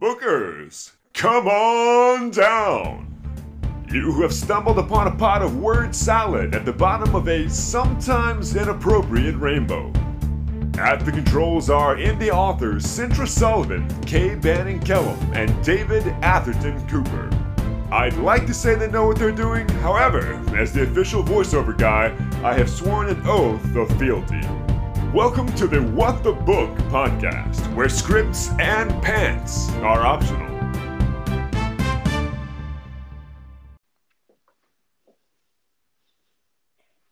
Bookers, come on down! You have stumbled upon a pot of word salad at the bottom of a sometimes inappropriate rainbow. At the controls are indie authors Dzintra Sullivan, Kay Banning Kellum, and David Atherton Cooper. I'd like to say they know what they're doing, however, as the official voiceover guy, I have sworn an oath of fealty. Welcome to the What the Book podcast, where scripts and pants are optional.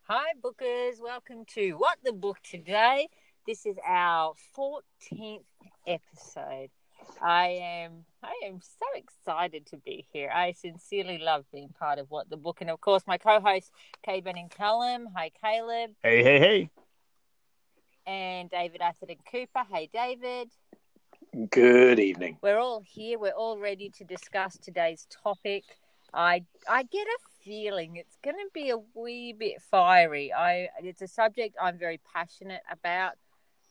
Hi, bookers. Welcome to What the Book today. This is our 14th episode. I am I am so excited to be here. I sincerely love being part of What the Book, and of course, my co-host Kay and Callum. Hi, Kaleb. Hey, hey, hey. And David Atherton Cooper. Hey, David. Good evening. We're all here. We're all ready to discuss today's topic. I I get a feeling it's going to be a wee bit fiery. I it's a subject I'm very passionate about,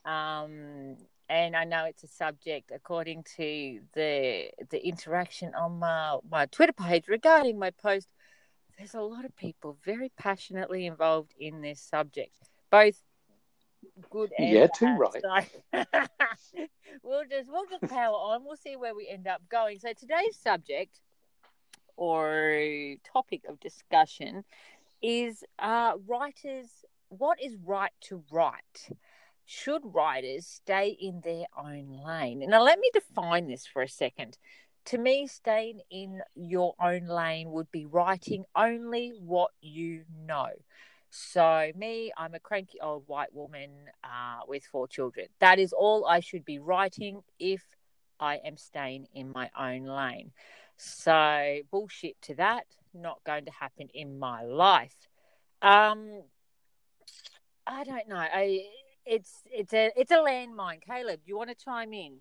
um, and I know it's a subject according to the the interaction on my my Twitter page regarding my post. There's a lot of people very passionately involved in this subject, both good and Yeah, too right. So we'll just we'll just power on. We'll see where we end up going. So today's subject or topic of discussion is uh, writers. What is right to write? Should writers stay in their own lane? Now, let me define this for a second. To me, staying in your own lane would be writing only what you know. So, me, I'm a cranky old white woman uh, with four children. That is all I should be writing if I am staying in my own lane. So, bullshit to that. Not going to happen in my life. Um, I don't know. I it's it's a it's a landmine. Kaleb, you want to chime in?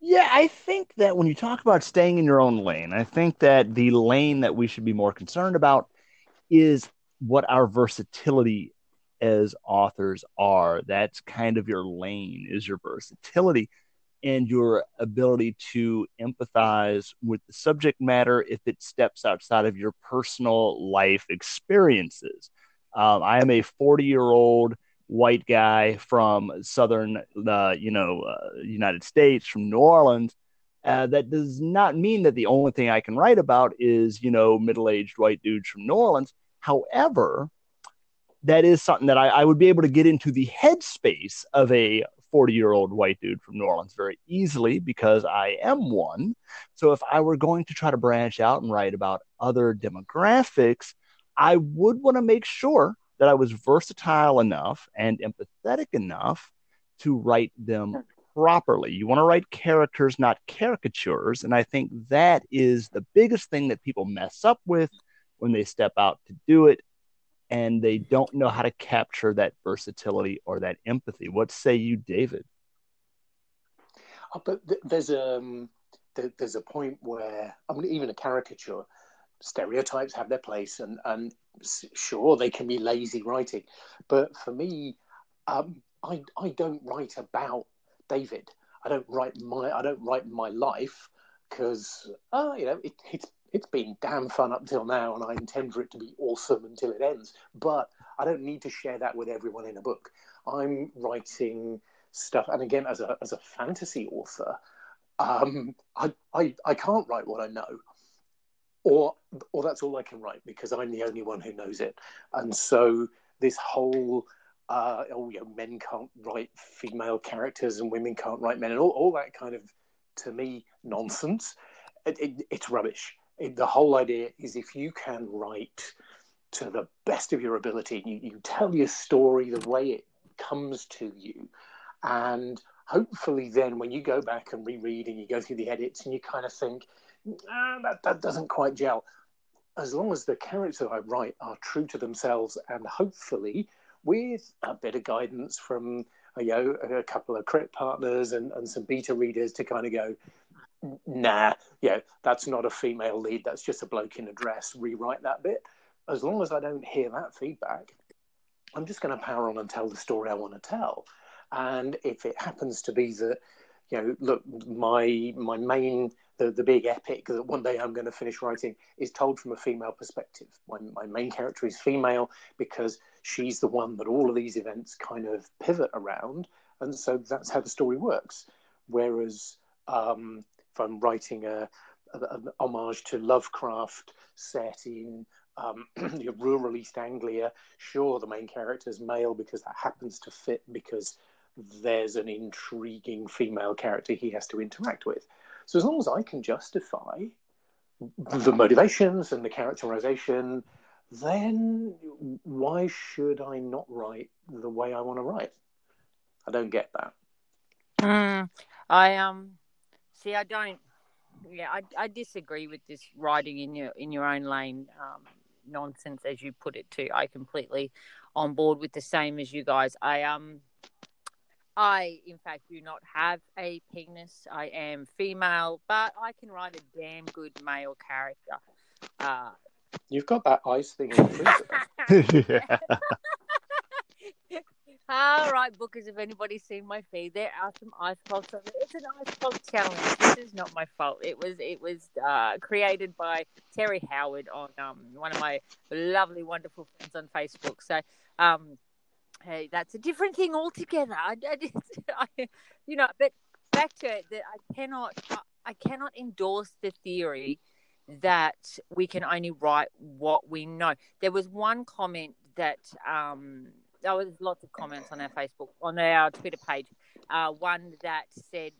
Yeah, I think that when you talk about staying in your own lane, I think that the lane that we should be more concerned about is what our versatility as authors are. That's kind of your lane, is your versatility and your ability to empathize with the subject matter if it steps outside of your personal life experiences. Um, I am a 40 year old white guy from southern, uh, you know, uh, United States, from New Orleans. Uh, that does not mean that the only thing I can write about is, you know, middle aged white dudes from New Orleans. However, that is something that I, I would be able to get into the headspace of a 40 year old white dude from New Orleans very easily because I am one. So if I were going to try to branch out and write about other demographics, I would want to make sure that I was versatile enough and empathetic enough to write them properly. You want to write characters, not caricatures. And I think that is the biggest thing that people mess up with when they step out to do it and they don't know how to capture that versatility or that empathy. What say you, David? Oh, but th- there's um th- there's a point where I mean even a caricature stereotypes have their place and and sure they can be lazy writing, but for me, um, I I don't write about David. I don't write my I don't write my life because uh, you know it, it's it's been damn fun up till now, and I intend for it to be awesome until it ends. But I don't need to share that with everyone in a book. I'm writing stuff, and again, as a as a fantasy author, um, I, I I can't write what I know, or or that's all I can write because I'm the only one who knows it, and so this whole uh, oh, you know, men can't write female characters and women can't write men, and all, all that kind of, to me, nonsense. It, it, it's rubbish. The whole idea is if you can write to the best of your ability, you, you tell your story the way it comes to you, and hopefully then when you go back and reread and you go through the edits and you kind of think, ah, that, that doesn't quite gel. As long as the characters I write are true to themselves and hopefully with a bit of guidance from you know a couple of crit partners and, and some beta readers to kind of go nah yeah that's not a female lead that's just a bloke in a dress rewrite that bit as long as i don't hear that feedback i'm just going to power on and tell the story i want to tell and if it happens to be that you know, look, my my main the, the big epic that one day I'm going to finish writing is told from a female perspective. My, my main character is female because she's the one that all of these events kind of pivot around. And so that's how the story works. Whereas um, I'm writing a, a, an homage to Lovecraft set in um, rural East Anglia, sure, the main character is male because that happens to fit because there's an intriguing female character he has to interact with. So as long as I can justify the motivations and the characterization, then why should I not write the way I want to write? I don't get that. Mm, I um see. I don't. Yeah, I, I disagree with this writing in your in your own lane um, nonsense, as you put it. Too, I completely on board with the same as you guys. I um I, in fact, do not have a penis. I am female, but I can write a damn good male character. Uh, You've got that ice thing in the yeah. All right, bookers, if anybody's seen my feed, there are some ice pops. It's an ice pop challenge. This is not my fault. It was it was uh, created by Terry Howard on um, one of my lovely, wonderful friends on Facebook. So um, hey, that's a different thing altogether. I, I, I, you know, but back to it, that I cannot, I cannot endorse the theory that we can only write what we know. There was one comment that, um, there was lots of comments on our Facebook, on our Twitter page. Uh, one that said,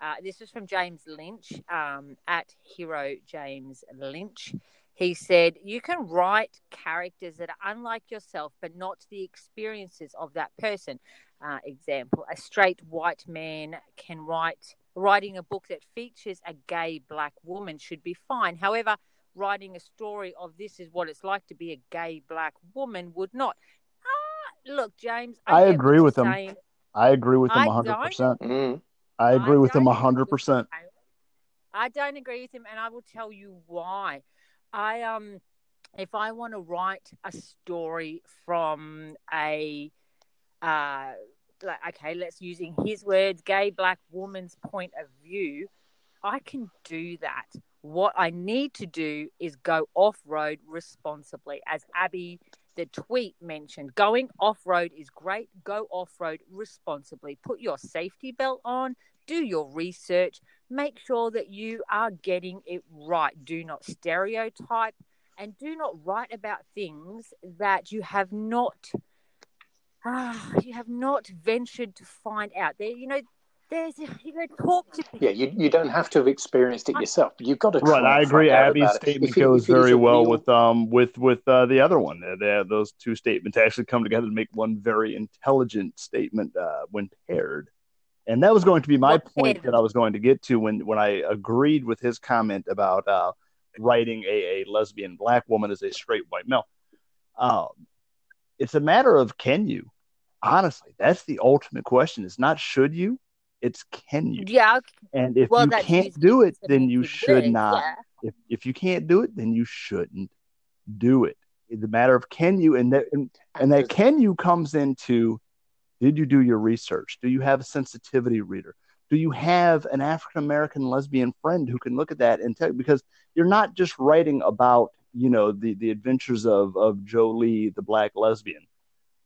uh, this was from James Lynch um, at Hero James Lynch. He said, You can write characters that are unlike yourself, but not the experiences of that person. Uh, example, a straight white man can write, writing a book that features a gay black woman should be fine. However, writing a story of this is what it's like to be a gay black woman would not. Look, James, I, I agree with him. saying. I agree with him I 100%. Mm. I agree with him don't agree with 100%. him. I don't agree with him, and I will tell you why. I um, if I want to write a story from a, uh, like okay, let's using his words, gay black woman's point of view, I can do that. What I need to do is go off road responsibly, as Abby the tweet mentioned. Going off road is great. Go off road responsibly. Put your safety belt on. Do your research. Make sure that you are getting it right. Do not stereotype and do not write about things that you have not ah, you have not ventured to find out. There, you know, there's you know, talk to people. Yeah, you, you don't have to have experienced it yourself. You've got to. try Right, I agree. Abby's statement If it- goes if very well real- with um with with uh, the other one. They're, they're- those two statements actually come together to make one very intelligent statement uh, when paired. And that was going to be my Well, point paired. that I was going to get to when when I agreed with his comment about uh, writing a, a lesbian black woman as a straight white male. Um, it's a matter of can you? Honestly, that's the ultimate question. It's not should you, it's can you. Yeah, And if well, you can't do it, then you should words, not yeah. if if you can't do it, then you shouldn't do it. It's a matter of can you, and that and, and that can you comes into did you do your research? Do you have a sensitivity reader? Do you have an African American lesbian friend who can look at that and tell you? Because you're not just writing about you know the the adventures of of Jolie, the black lesbian,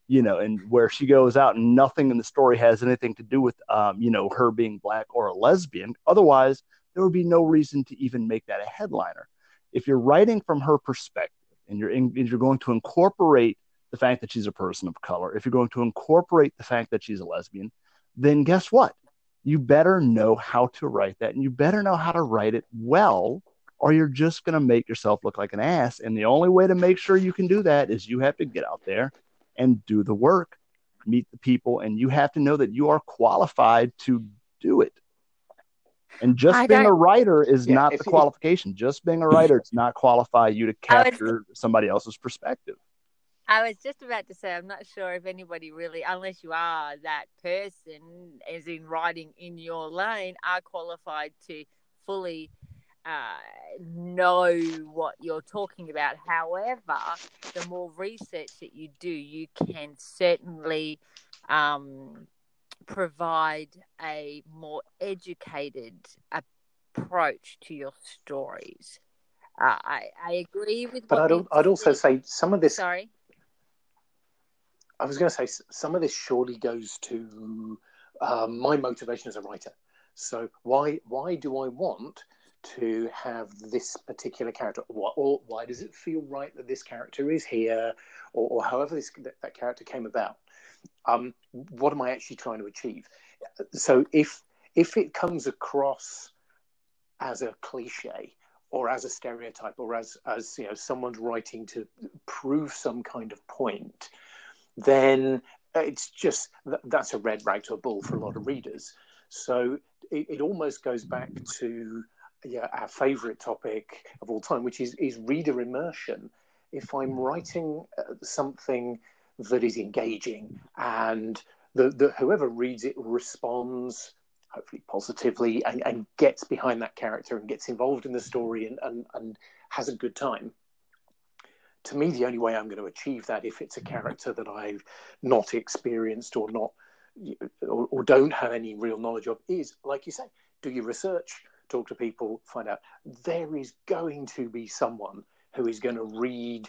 you know, and where she goes out and nothing in the story has anything to do with um, you know her being black or a lesbian. Otherwise, there would be no reason to even make that a headliner. If you're writing from her perspective and you're in, and you're going to incorporate the fact that she's a person of color, if you're going to incorporate the fact that she's a lesbian, then guess what? You better know how to write that and you better know how to write it well, or you're just going to make yourself look like an ass. And the only way to make sure you can do that is you have to get out there and do the work, meet the people, and you have to know that you are qualified to do it. And just I being a writer is Yeah, not the you- qualification. Just being a writer does not qualify you to I was- capture somebody else's perspective. I was just about to say, I'm not sure if anybody really, unless you are that person, as in writing in your lane, are qualified to fully uh, know what you're talking about. However, the more research that you do, you can certainly um, provide a more educated approach to your stories. Uh, I I agree with. But I'd, I'd also say some of this. Sorry. I was going to say some of this surely goes to um, my motivation as a writer. So why why do I want to have this particular character? What, or why does it feel right that this character is here, or, or however this that, that character came about? Um, what am I actually trying to achieve? So if if it comes across as a cliche or as a stereotype or as as you know someone's writing to prove some kind of point then it's just that's a red rag to a bull for a lot of readers. So it, it almost goes back to yeah, our favorite topic of all time, which is, is reader immersion. If I'm mm-hmm. writing uh, something that is engaging and the, the, whoever reads it responds hopefully positively and, and gets behind that character and gets involved in the mm-hmm. story and, and, and has a good time, to me, the only way I'm going to achieve that if it's a mm-hmm. character that I've not experienced or not or, or, don't have any real knowledge of is, like you say, do your research, talk to people, find out. There is going to be someone who is going to read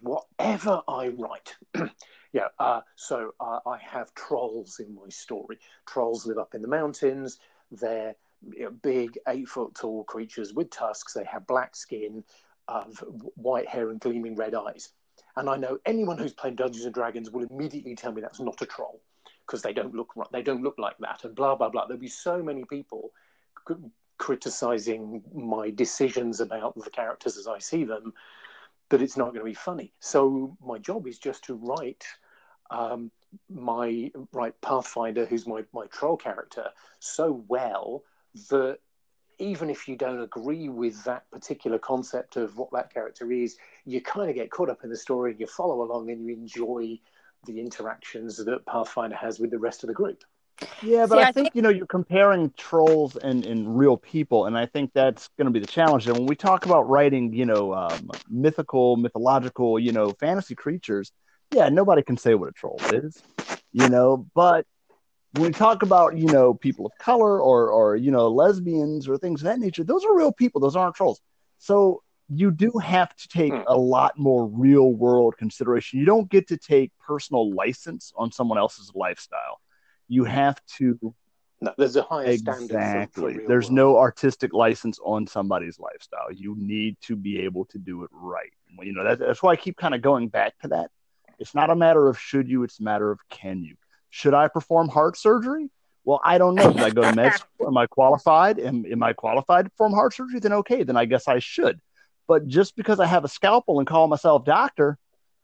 whatever I write. yeah, uh, so uh, I have trolls in my story. Trolls live up in the mountains. They're you know, big, eight foot tall creatures with tusks. They have black skin of white hair and gleaming red eyes. And I know anyone who's played Dungeons and Dragons will immediately tell me that's not a troll because they don't look they don't look like that and blah blah blah. There'll be so many people criticizing my decisions about the characters as I see them that it's not going to be funny. So my job is just to write um, my write Pathfinder, who's my my troll character, so well that even if you don't agree with that particular concept of what that character is, you kind of get caught up in the story and you follow along and you enjoy the interactions that Pathfinder has with the rest of the group. Yeah, but See, I, I think, think, you know you're comparing trolls and, and real people, and I think that's going to be the challenge. And when we talk about writing, you know, um, mythical, mythological, you know, fantasy creatures, yeah, nobody can say what a troll is, you know. But when we talk about you know people of color or or you know lesbians or things of that nature those are real people those aren't trolls so you do have to take hmm. a lot more real world consideration you don't get to take personal license on someone else's lifestyle you have to no, there's a higher exactly for there's world. no artistic license on somebody's lifestyle you need to be able to do it right you know that, that's why i keep kind of going back to that it's not a matter of should you it's a matter of can you should I perform heart surgery? Well, I don't know. Did I go to med school? Am I qualified? Am, am I qualified to perform heart surgery? Then okay, then I guess I should. But just because I have a scalpel and call myself doctor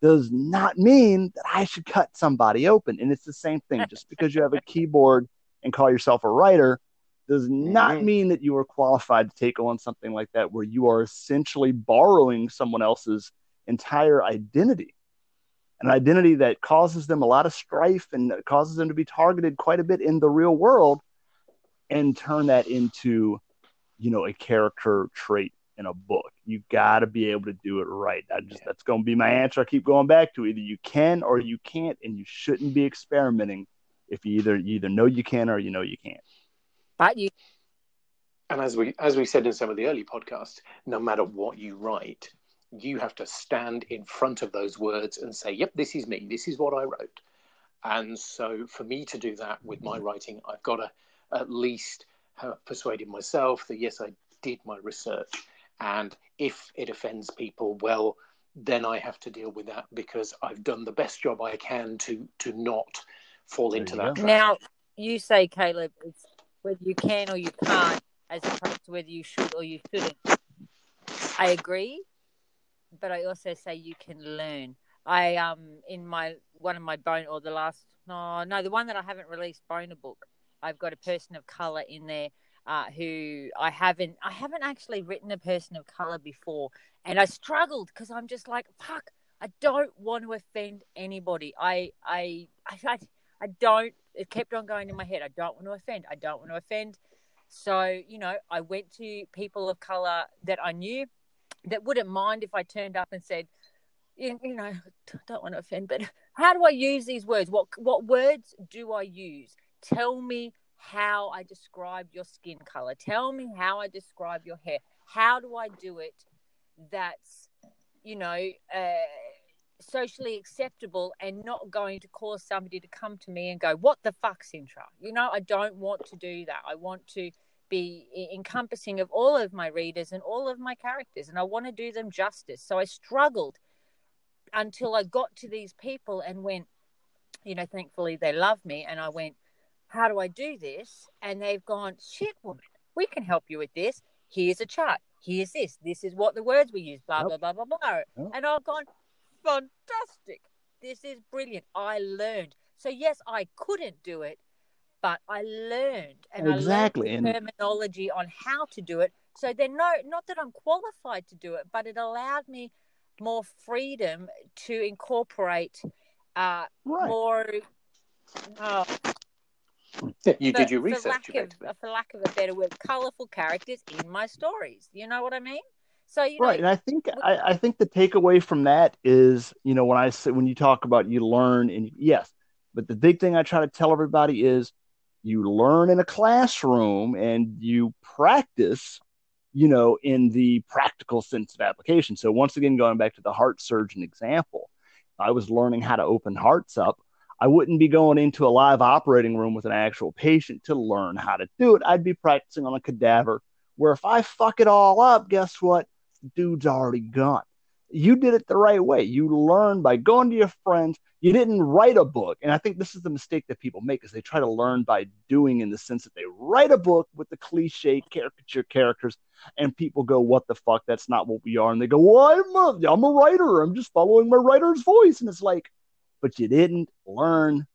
does not mean that I should cut somebody open. And it's the same thing. Just because you have a keyboard and call yourself a writer does not mm-hmm. mean that you are qualified to take on something like that, where you are essentially borrowing someone else's entire identity an identity that causes them a lot of strife and causes them to be targeted quite a bit in the real world and turn that into you know a character trait in a book. You got to be able to do it right. I just that's going to be my answer. I keep going back to either you can or you can't and you shouldn't be experimenting if you either you either know you can or you know you can't. But you and as we as we said in some of the early podcasts no matter what you write you have to stand in front of those words and say, yep, this is me, this is what I wrote. And so for me to do that with my writing, I've got to at least have persuaded myself that yes, I did my research. And if it offends people, well, then I have to deal with that because I've done the best job I can to to not fall there into that. Trap. Now you say, Kaleb, it's whether you can or you can't, as opposed to whether you should or you shouldn't. I agree but I also say you can learn. I um in my one of my bone or the last no no the one that I haven't released boner book. I've got a person of color in there uh, who I haven't I haven't actually written a person of color before, and I struggled because I'm just like fuck. I don't want to offend anybody. I I I I don't. It kept on going in my head. I don't want to offend. I don't want to offend. So you know, I went to people of color that I knew that wouldn't mind if I turned up and said, you, you know, don't want to offend, but how do I use these words? What what words do I use Tell me how I describe your skin color. Tell me how I describe your hair. How do I do it that's, you know, uh, socially acceptable and not going to cause somebody to come to me and go, What the fuck, Dzintra? You know, I don't want to do that. I want to be encompassing of all of my readers and all of my characters, and I want to do them justice. So I struggled until I got to these people and went, you know, thankfully they love me, and I went, How do I do this? And they've gone, Shit, woman, we can help you with this. Here's a chart. Here's this. This is what the words we use. Blah blah blah blah blah. And I've gone, fantastic. This is brilliant. I learned. So yes, I couldn't do it, but I learned and exactly. I learned terminology on how to do it. So then, no, not that I'm qualified to do it, but it allowed me more freedom to incorporate uh, right. more. Uh, you for, did your research. For lack, of, for lack of a better word, colorful characters in my stories. You know what I mean? So you right, know, and I think I, I think the takeaway from that is, you know, when I say when you talk about you learn and yes, but the big thing I try to tell everybody is you learn in a classroom and you practice you know in the practical sense of application so once again going back to the heart surgeon example i was learning how to open hearts up i wouldn't be going into a live operating room with an actual patient to learn how to do it i'd be practicing on a cadaver where if i fuck it all up guess what dude's already gone you did it the right way. You learned by going to your friends. You didn't write a book. And I think this is the mistake that people make is they try to learn by doing in the sense that they write a book with the cliche caricature characters and people go, what the fuck? That's not what we are. And they go, well, I'm a, I'm a writer. I'm just following my writer's voice. And it's like, but you didn't learn,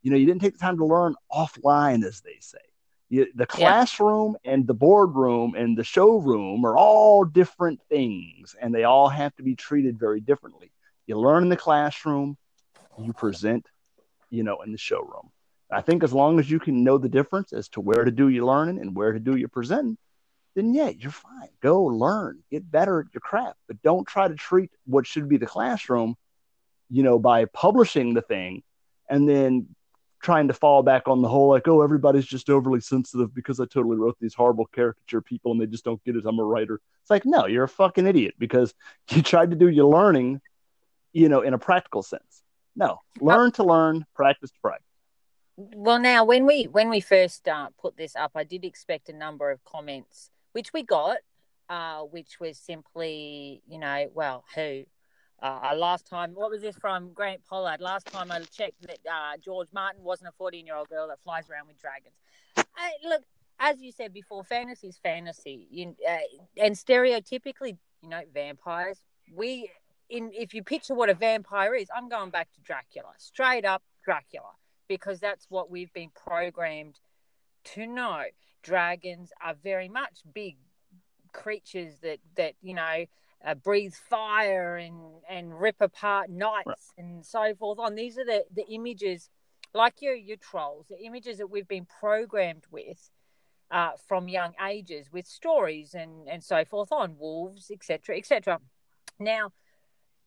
you know, you didn't take the time to learn offline, as they say. You, the classroom yeah. and the boardroom and the showroom are all different things and they all have to be treated very differently you learn in the classroom you present you know in the showroom i think as long as you can know the difference as to where to do your learning and where to do your presenting then yeah you're fine go learn get better at your craft but don't try to treat what should be the classroom you know by publishing the thing and then trying to fall back on the whole like oh everybody's just overly sensitive because i totally wrote these horrible caricature people and they just don't get it. I'm a writer. It's like no you're a fucking idiot because you tried to do your learning you know in a practical sense. No learn to learn practice to practice. Well now when we when we first uh, put this up i did expect a number of comments which we got uh, which was simply you know well who uh, last time, what was this from Grant Pollard? Last time I checked that uh, George Martin wasn't a 14 year old girl that flies around with dragons. I, look, as you said before, fantasy is fantasy. You, uh, and stereotypically, you know, vampires, we, in if you picture what a vampire is, I'm going back to Dracula, straight up Dracula, because that's what we've been programmed to know. Dragons are very much big creatures that, that you know, uh, breathe fire and and rip apart knights right. and so forth on these are the the images like your your trolls the images that we've been programmed with uh, from young ages with stories and and so forth on wolves etc etc now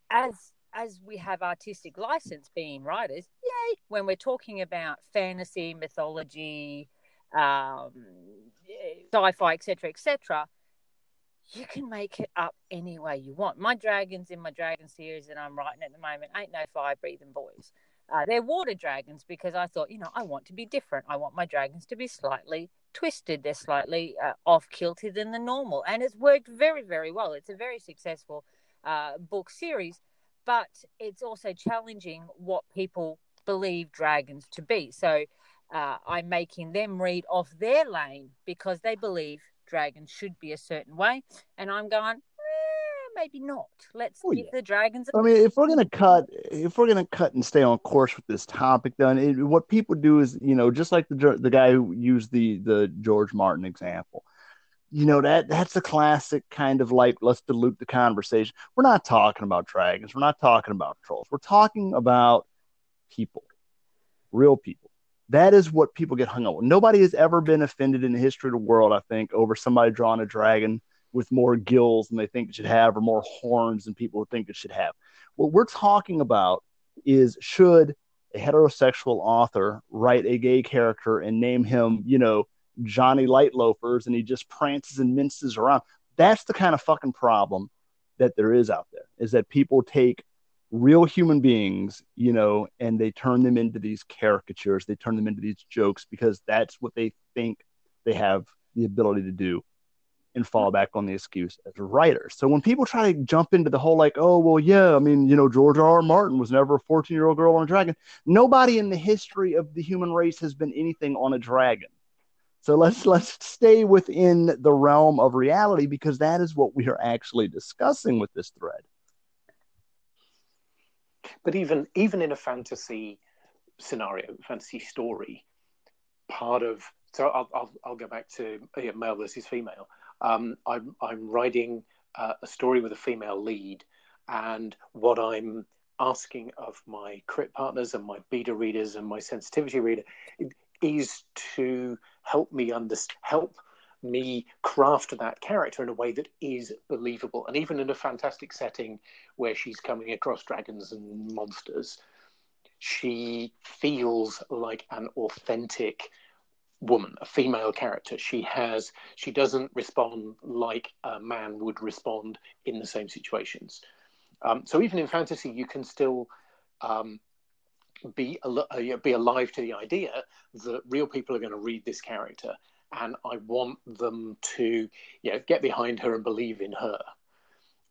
as as we have artistic license being writers yay when we're talking about fantasy mythology um, sci-fi etc etc you can make it up any way you want. My dragons in my dragon series that I'm writing at the moment ain't no fire breathing boys. Uh, they're water dragons because I thought, you know, I want to be different. I want my dragons to be slightly twisted. They're slightly uh, off kilter than the normal. And it's worked very, very well. It's a very successful uh, book series, but it's also challenging what people believe dragons to be. So uh, I'm making them read off their lane because they believe dragons should be a certain way. And I'm going, eh, maybe not. Let's oh, give yeah. the dragons. I mean, if we're gonna cut, if we're gonna cut and stay on course with this topic, then it, what people do is, you know, just like the the guy who used the the George Martin example. You know that that's a classic kind of like let's dilute the conversation. We're not talking about dragons. We're not talking about trolls. We're talking about people, real people that is what people get hung up on. Nobody has ever been offended in the history of the world, I think, over somebody drawing a dragon with more gills than they think it should have or more horns than people think it should have. What we're talking about is should a heterosexual author write a gay character and name him, you know, Johnny Light Loafers and he just prances and minces around. That's the kind of fucking problem that there is out there is that people take real human beings, you know, and they turn them into these caricatures, they turn them into these jokes because that's what they think they have the ability to do and fall back on the excuse as writers. So when people try to jump into the whole like, oh well, yeah, I mean, you know, George R. R. Martin was never a 14 year old girl on a dragon. Nobody in the history of the human race has been anything on a dragon. So let's let's stay within the realm of reality because that is what we are actually discussing with this thread. But even even in a fantasy scenario, fantasy story, part of so I'll I'll, I'll go back to yeah, male versus female. Um, I'm I'm writing uh, a story with a female lead, and what I'm asking of my crit partners and my beta readers and my sensitivity reader is to help me understand, help me craft that character in a way that is believable. And even in a fantastic setting where she's coming across dragons and monsters, she feels like an authentic woman, a female character. She has she doesn't respond like a man would respond in the same situations. Um, so even in fantasy, you can still um, be al- be alive to the idea that real people are going to read this character, and I want them to you know, get behind her and believe in her,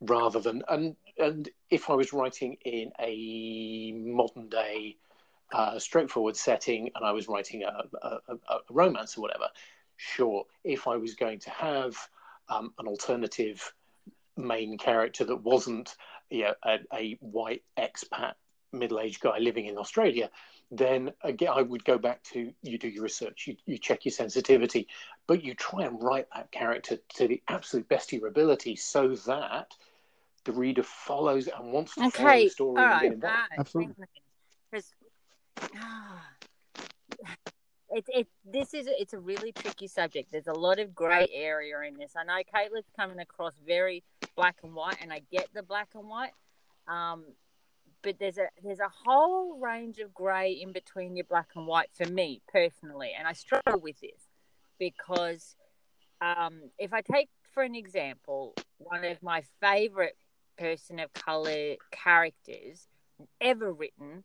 rather than and and if I was writing in a modern day uh, straightforward setting and I was writing a, a, a, romance or whatever, sure. If I was going to have um, an alternative main character that wasn't you know, a, a white expat middle-aged guy living in Australia, then again I would go back to you do your research, you, you check your sensitivity, but you try and write that character to the absolute best of your ability so that the reader follows and wants to okay. follow the story. All right. Uh, Absolutely. Because, ah, it, it, this is it's a really tricky subject. There's a lot of grey area in this. I know Caitlin's coming across very black and white, and I get the black and white. Um, but there's a there's a whole range of grey in between your black and white for me personally, and I struggle with this because um, if I take for an example one of my favourite person of colour characters ever written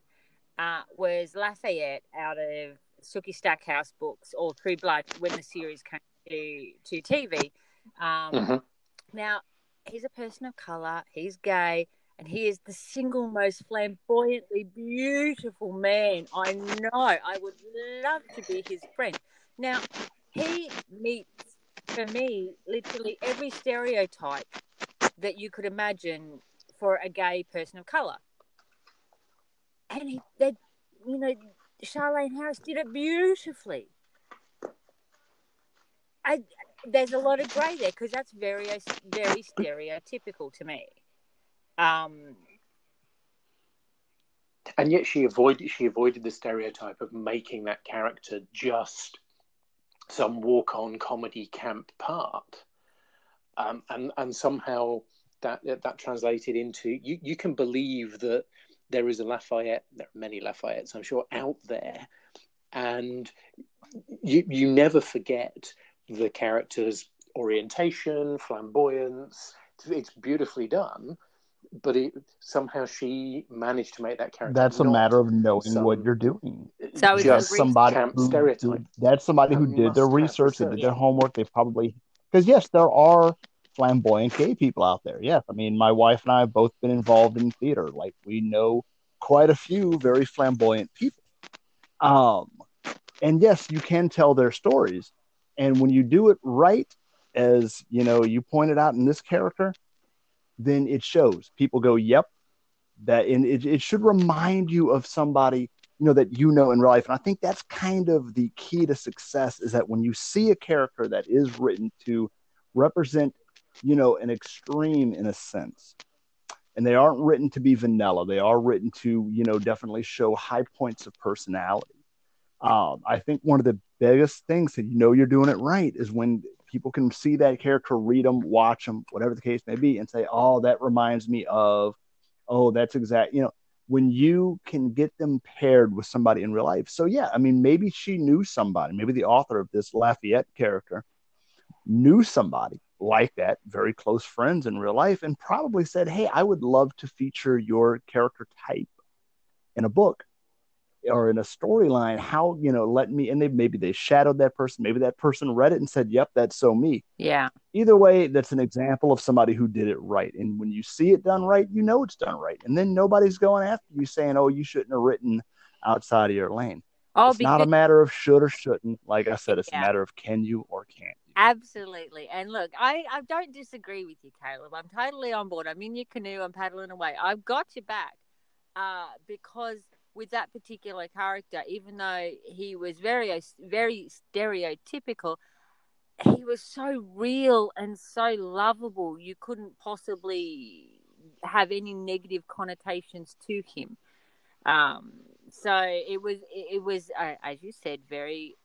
uh, was Lafayette out of Sookie Stackhouse books or True Blood when the series came to to TV. Um, mm-hmm. Now he's a person of colour, he's gay and he is the single most flamboyantly beautiful man I know. I would love to be his friend. Now, he meets, for me, literally every stereotype that you could imagine for a gay person of color. And he, they, you know, Charlaine Harris did it beautifully. I, there's a lot of grey there because that's very, very stereotypical to me. Um, and yet she avoided she avoided the stereotype of making that character just some walk on comedy camp part. Um, and and somehow that that translated into you, you can believe that there is a Lafayette, there are many Lafayettes, I'm sure, out there, and you you never forget the character's orientation, flamboyance. It's beautifully done, but it, somehow she managed to make that character. That's a matter of knowing some, what you're doing. So just somebody who, who, that's somebody who did their research, research, did their homework. They probably because yes, there are flamboyant gay people out there. Yes, I mean my wife and I have both been involved in theater. Like we know quite a few very flamboyant people. Um, and yes, you can tell their stories, and when you do it right, as you know, you pointed out in this character then it shows. People go, "Yep." That and it, it should remind you of somebody you know that you know in real life, and I think that's kind of the key to success is that when you see a character that is written to represent, you know, an extreme in a sense, and they aren't written to be vanilla. They are written to, you know, definitely show high points of personality. Um, I think one of the biggest things that you know you're doing it right is when people can see that character, read them, watch them, whatever the case may be, and say, "Oh, that reminds me of," "Oh, that's exact." You know, when you can get them paired with somebody in real life. So yeah, I mean, maybe she knew somebody, maybe the author of this Lafayette character knew somebody like that, very close friends in real life, and probably said, Hey, I would love to feature your character type in a book or in a storyline. How, you know, let me, and they maybe they shadowed that person, maybe that person read it and said, Yep, that's so me. Yeah. Either way, that's an example of somebody who did it right. And when you see it done right, you know it's done right. And then nobody's going after you saying, Oh, you shouldn't have written outside of your lane. Oh, it's not a matter of should or shouldn't. Like I said, it's yeah. a matter of can you or can't you. Absolutely. And look, I, I don't disagree with you, Kaleb. I'm totally on board. I'm in your canoe. I'm paddling away. I've got your back uh, because with that particular character, even though he was very, very stereotypical, he was so real and so lovable. You couldn't possibly have any negative connotations to him. Um, so it was it was uh, as you said very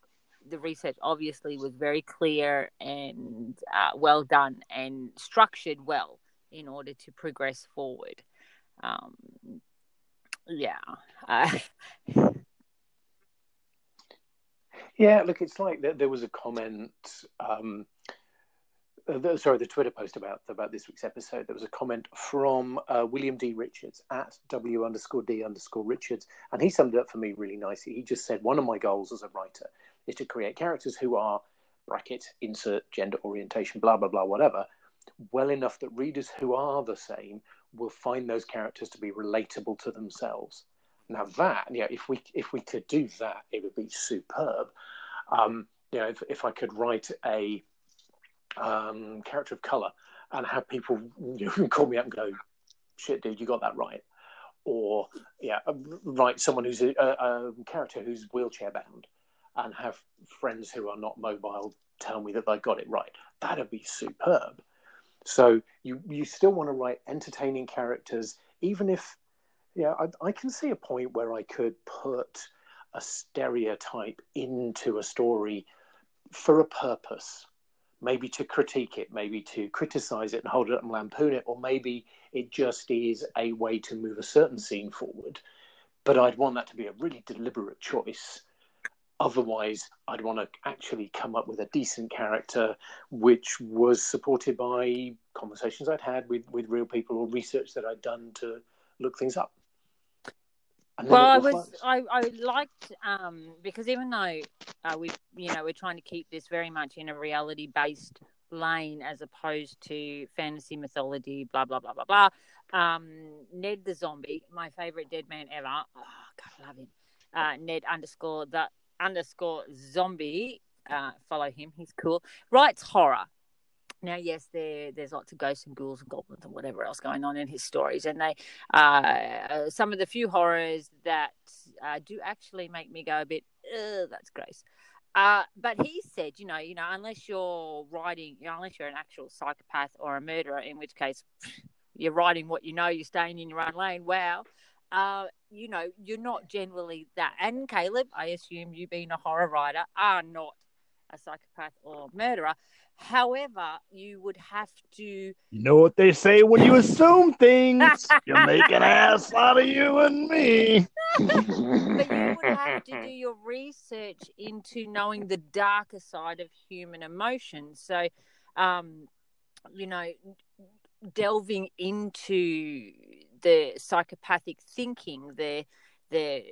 the research obviously was very clear and uh, well done and structured well in order to progress forward um, yeah uh, yeah look it's like there, there was a comment um, uh, the, sorry, the Twitter post about about this week's episode, there was a comment from uh, William D. Richards at W underscore D underscore Richards, and he summed it up for me really nicely. He just said, One of my goals as a writer is to create characters who are, bracket, insert gender orientation, blah, blah, blah, whatever, well enough that readers who are the same will find those characters to be relatable to themselves. Now, that, yeah, if we, if we could do that, it would be superb. Um, you know, if, if I could write a um, character of color and have people you know, call me up and go, "Shit, dude, you got that right," or yeah, uh, write someone who's a, a, character who's wheelchair bound and have friends who are not mobile tell me that they got it right. That'd be superb. So you you still want to write entertaining characters, even if yeah, I, I can see a point where I could put a stereotype into a story for a purpose maybe to critique it, maybe to criticize it and hold it up and lampoon it, or maybe it just is a way to move a certain scene forward. But I'd want that to be a really deliberate choice. Otherwise, I'd want to actually come up with a decent character which was supported by conversations I'd had with, with real people or research that I'd done to look things up well, I was I, I liked um, because even though uh, we you know we're trying to keep this very much in a reality based lane as opposed to fantasy mythology, blah blah blah blah blah. Um, Ned the zombie, my favorite dead man ever. Oh God, I love him. Uh, Ned underscore the underscore zombie. Uh, follow him. He's cool. Writes horror. Now, yes, there there's lots of ghosts and ghouls and goblins and whatever else going on in his stories, and they uh, some of the few horrors that uh, do actually make me go a bit, that's gross. Uh, but he said, you know, you know, unless you're writing, you know, unless you're an actual psychopath or a murderer, in which case you're writing what you know, you're staying in your own lane. Wow, uh, you know, you're not generally that. And Kaleb, I assume you being a horror writer are not a psychopath or murderer. However, you would have to. You know what they say when you assume things, you make an ass out of you and me. but you would have to do your research into knowing the darker side of human emotion. So, um, you know, delving into the psychopathic thinking, the the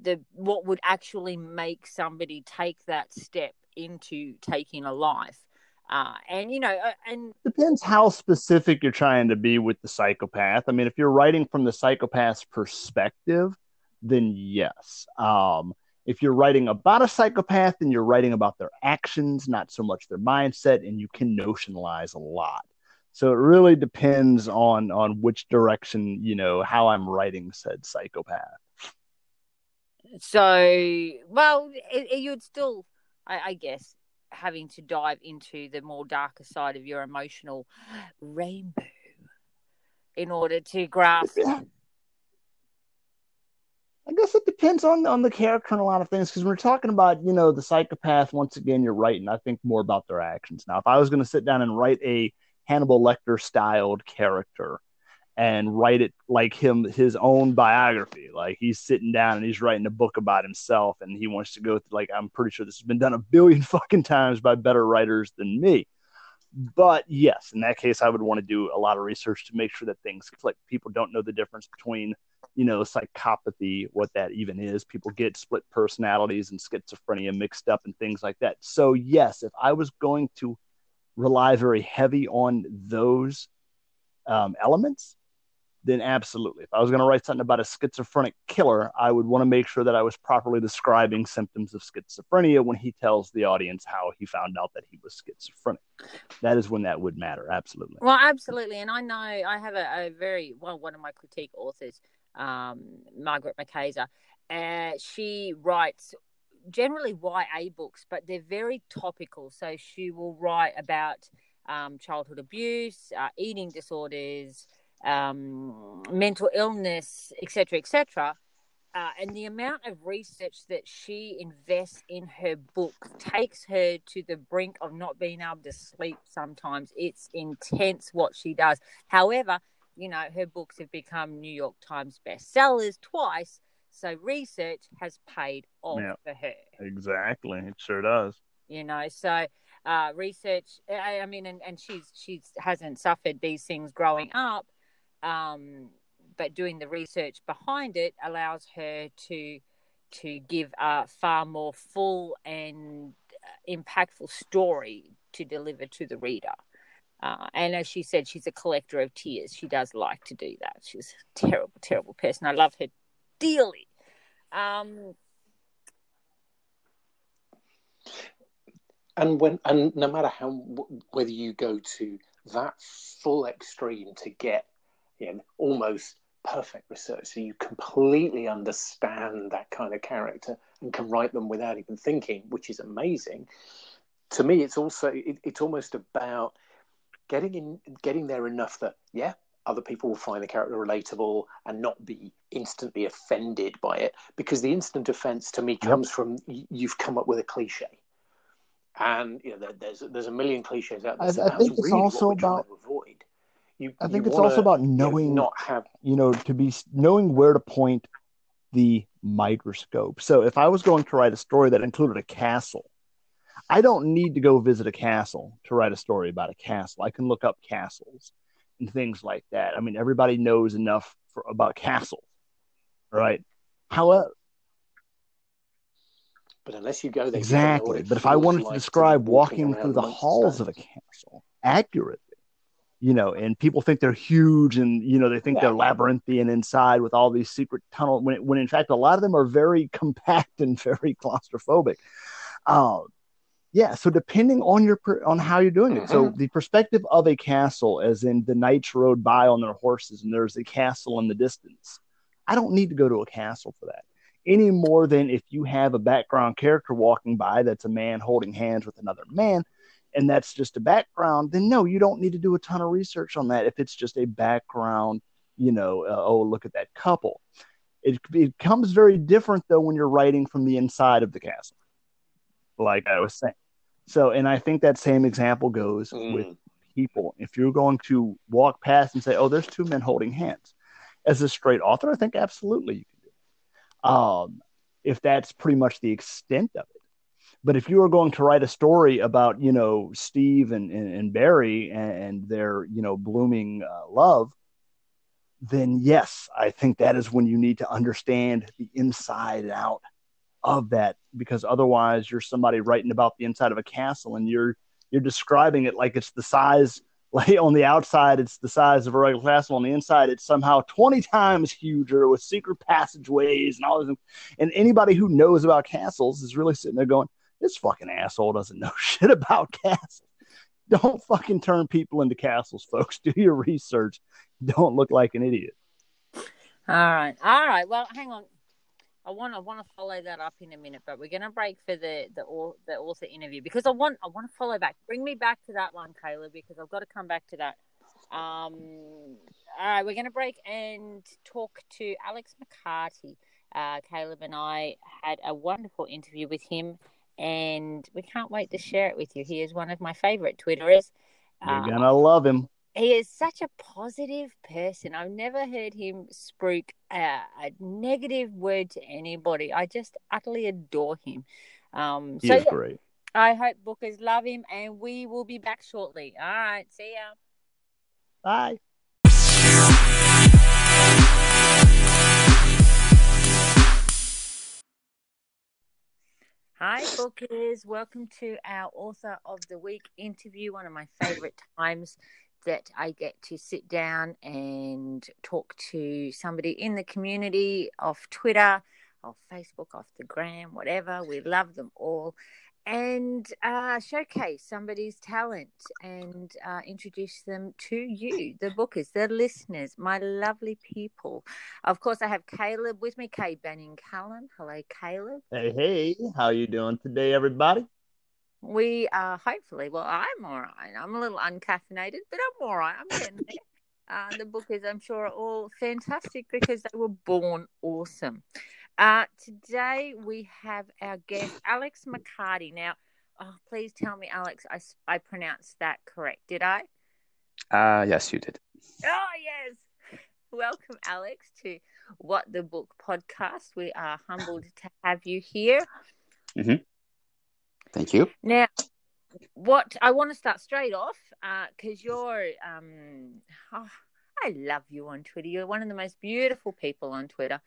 the what would actually make somebody take that step into taking a life uh, and you know, uh, and depends how specific you're trying to be with the psychopath. I mean, if you're writing from the psychopath's perspective, then yes. Um, if you're writing about a psychopath and you're writing about their actions, not so much their mindset, and you can notionalize a lot. So it really depends on on which direction you know how I'm writing said psychopath. So, well, it, it, you'd still, I, I guess, having to dive into the more darker side of your emotional rainbow in order to grasp. I guess it depends on on the character and a lot of things because we're talking about you know the psychopath. Once again, you're writing. I think more about their actions. Now, if I was going to sit down and write a Hannibal Lecter styled character, and write it like him his own biography. Like he's sitting down and he's writing a book about himself, and he wants to go through. Like I'm pretty sure this has been done a billion fucking times by better writers than me. But yes, in that case, I would want to do a lot of research to make sure that things like people don't know the difference between, you know, psychopathy, what that even is. People get split personalities and schizophrenia mixed up and things like that. So yes, if I was going to rely very heavy on those um, elements, then absolutely. If I was going to write something about a schizophrenic killer, I would want to make sure that I was properly describing symptoms of schizophrenia when he tells the audience how he found out that he was schizophrenic. That is when that would matter. Absolutely. Well, absolutely. And I know I have a, a very, well, one of my critique authors, um, Margaret McKayser, uh, she writes generally YA books, but they're very topical. So she will write about um, childhood abuse, uh, eating disorders, um, mental illness, etc., etc. Uh, and the amount of research that she invests in her book takes her to the brink of not being able to sleep sometimes. It's intense what she does. However, you know, her books have become New York Times bestsellers twice. So research has paid off yeah, for her. Exactly. It sure does. You know, so uh, research, I, I mean, and, and she's, she's hasn't suffered these things growing up um, but doing the research behind it allows her to to give a far more full and uh, impactful story to deliver to the reader. Uh, and as she said, she's a collector of tears. She does like to do that. She's a terrible, terrible person. I love her dearly. Um, and when and no matter how whether you go to that full extreme to get you know, almost perfect research. So you completely understand that kind of character and can write them without even thinking, which is amazing. To me, it's also it, it's almost about getting in, getting there enough that yeah, other people will find the character relatable and not be instantly offended by it. Because the instant offense to me comes yep. from you've come up with a cliche. And you know, there's there's a million cliches out there. I, I think it's really also about avoid you, I think it's also about knowing, you know, not have, you know, to be knowing where to point the microscope. So if I was going to write a story that included a castle, I don't need to go visit a castle to write a story about a castle. I can look up castles and things like that. I mean, everybody knows enough for, about castles, right? However, but unless you go there, exactly. But if I wanted like to describe walking through the halls of a castle accurately, you know, and people think they're huge and, you know, they think yeah. they're labyrinthian inside with all these secret tunnels when, when in fact, a lot of them are very compact and very claustrophobic. Uh, yeah. So depending on your, on how you're doing it. So mm-hmm. the perspective of a castle, as in the knights rode by on their horses and there's a castle in the distance. I don't need to go to a castle for that any more than if you have a background character walking by that's a man holding hands with another man and that's just a background, then no, you don't need to do a ton of research on that if it's just a background, you know, uh, oh, look at that couple. It, it becomes very different though when you're writing from the inside of the castle, like I was saying. So, and I think that same example goes mm. with people. If you're going to walk past and say, oh, there's two men holding hands, as a straight author, I think absolutely you can do it. Um, if that's pretty much the extent of it. But if you are going to write a story about, you know, Steve and, and, and Barry and, and, their, you know, blooming uh, love, then yes, I think that is when you need to understand the inside out of that because otherwise you're somebody writing about the inside of a castle and you're you're describing it like it's the size like on the outside it's the size of a regular castle on the inside it's somehow 20 times huger with secret passageways and all this and anybody who knows about castles is really sitting there going this fucking asshole doesn't know shit about castles. Don't fucking turn people into castles, folks. Do your research. Don't look like an idiot. All right, all right. Well, hang on. I want I want to follow that up in a minute, but we're going to break for the the the author interview because I want I want to follow back. Bring me back to that one, Kayla, because I've got to come back to that. Um, all right, we're going to break and talk to Alex Micati. Uh, Kaleb and I had a wonderful interview with him and we can't wait to share it with you. He is one of my favorite Twitterers. You're uh, gonna love him. He is such a positive person. I've never heard him speak a, a negative word to anybody. I just utterly adore him. Um, He so is yeah, great. I hope bookers love him, and we will be back shortly. All right, see ya. Bye. Hi, bookers. Welcome to our author of the week interview. One of my favorite times that I get to sit down and talk to somebody in the community off Twitter, off Facebook, off the gram, whatever. We love them all. And uh, showcase somebody's talent and uh, introduce them to you, the bookers, the listeners, my lovely people. Of course, I have Kaleb with me, Kay Banning Cullen. Hello, Kaleb. Hey, hey, how are you doing today, everybody? We are hopefully, well, I'm all right. I'm a little uncaffeinated, but I'm all right. I'm getting there. Uh, the bookers, I'm sure, are all fantastic because they were born awesome. Uh, today we have our guest, Alex Micati. Now, oh, please tell me, Alex, I, I pronounced that correct. Did I? Uh, yes, you did. Oh, yes. Welcome, Alex, to What the Book podcast. We are humbled to have you here. Thank you. Now, what I want to start straight off because you're, um, oh, I love you on Twitter. You're one of the most beautiful people on Twitter.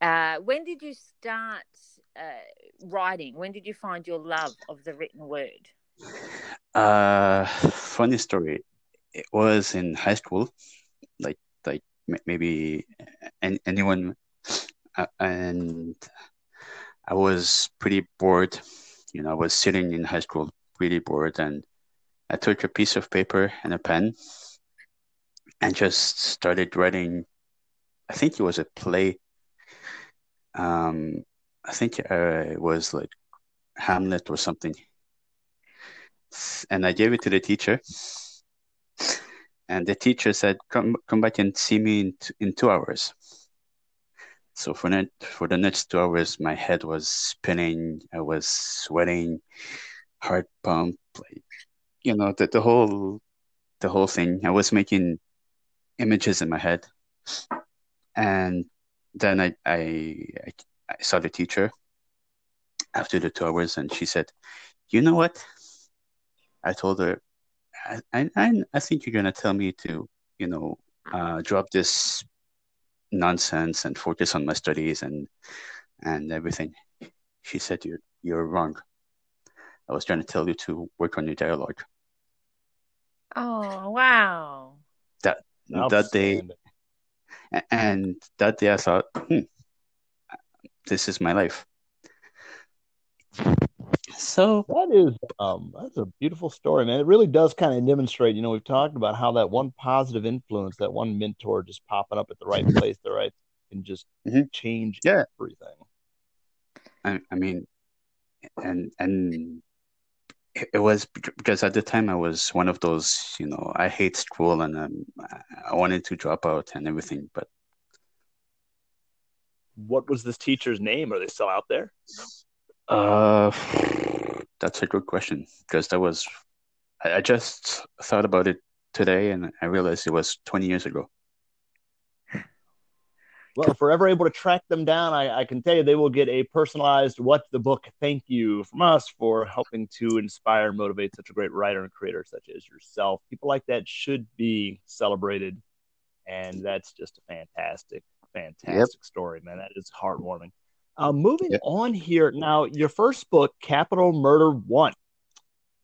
Uh, when did you start uh, writing? When did you find your love of the written word? Uh, funny story. It was in high school, like like maybe an- anyone, uh, and I was pretty bored. You know, I was sitting in high school, pretty bored, and I took a piece of paper and a pen, and just started writing. I think it was a play. Um, I think uh, it was like Hamlet or something. and I gave it to the teacher. And the teacher said, "Come, come back and see me in t- in two hours." So for net for the next two hours, my head was spinning. I was sweating, heart pump, like you know, the the whole the whole thing. I was making images in my head, and then I I I, saw the teacher after the two hours, and she said, "You know what?" I told her, I, I, I I think you're gonna tell me to, you know, uh, drop this nonsense and focus on my studies and and everything. She said, "You're you're wrong. I was trying to tell you to work on your dialogue. Oh, wow. That that day, Outstanding. and that day, I thought, hmm, this is my life. So That is um that's a beautiful story, man. It really does kind of demonstrate, you know, we've talked about how that one positive influence, that one mentor just popping up at the right place, the right can just Mhm. change Yeah. everything. I, I mean, and and it it was because at the time I was one of those, you know, I hate school and um, I I wanted to drop out and everything, but What was this teacher's name? Are they still out there? Uh, that's a good question because that was I, I just thought about it today and I realized it was 20 years ago. Well, if we're ever able to track them down, I, I can tell you they will get a personalized "What's the book?" Thank you from us for helping to inspire and motivate such a great writer and creator such as yourself. People like that should be celebrated, and that's just a fantastic, fantastic story, man. That is heartwarming. Uh, moving on here now, your first book, Capital Murder One,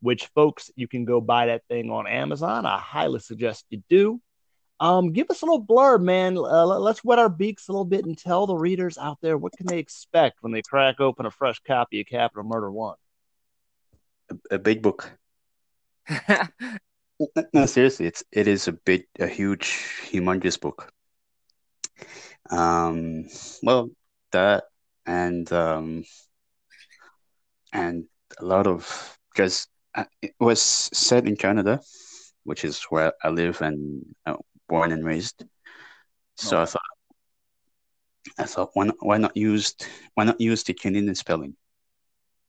which folks you can go buy that thing on Amazon. I highly suggest you do. Um, give us a little blurb, man. Uh, let- let's wet our beaks a little bit and tell the readers out there what can they expect when they crack open a fresh copy of Capital Murder One. A, a big book. No, no, seriously, it's it is a big, a huge, humongous book. Um, well, that and um, and a lot of because uh, it was set in Canada, which is where I live and uh, born and raised. So Oh. I thought, I thought, why not, why not use why not use the Canadian spelling,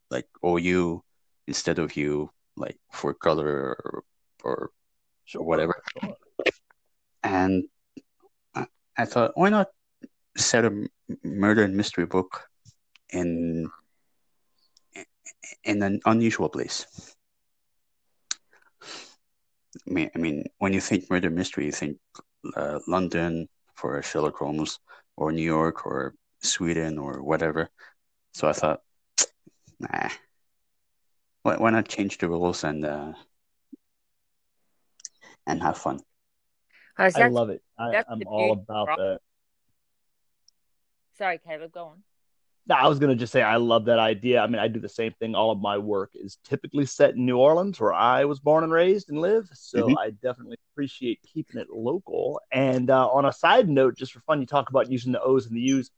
like OU instead of you, like for color or, or whatever. and I, I thought, why not set a murder and mystery book in in an unusual place? I mean, I mean, when you think murder mystery, you think uh, London for Sherlock Holmes, or New York, or Sweden, or whatever. So I thought, nah, why, why not change the rules and uh, and have fun? I love it. I, I'm all about right? that. Sorry, Kaleb, go on. No, I was gonna just say I love that idea. I mean, I do the same thing. All of my work is typically set in New Orleans, where I was born and raised and live. So Mhm. I definitely appreciate keeping it local. And uh, on a side note, just for fun, you talk about using the O's and the U's.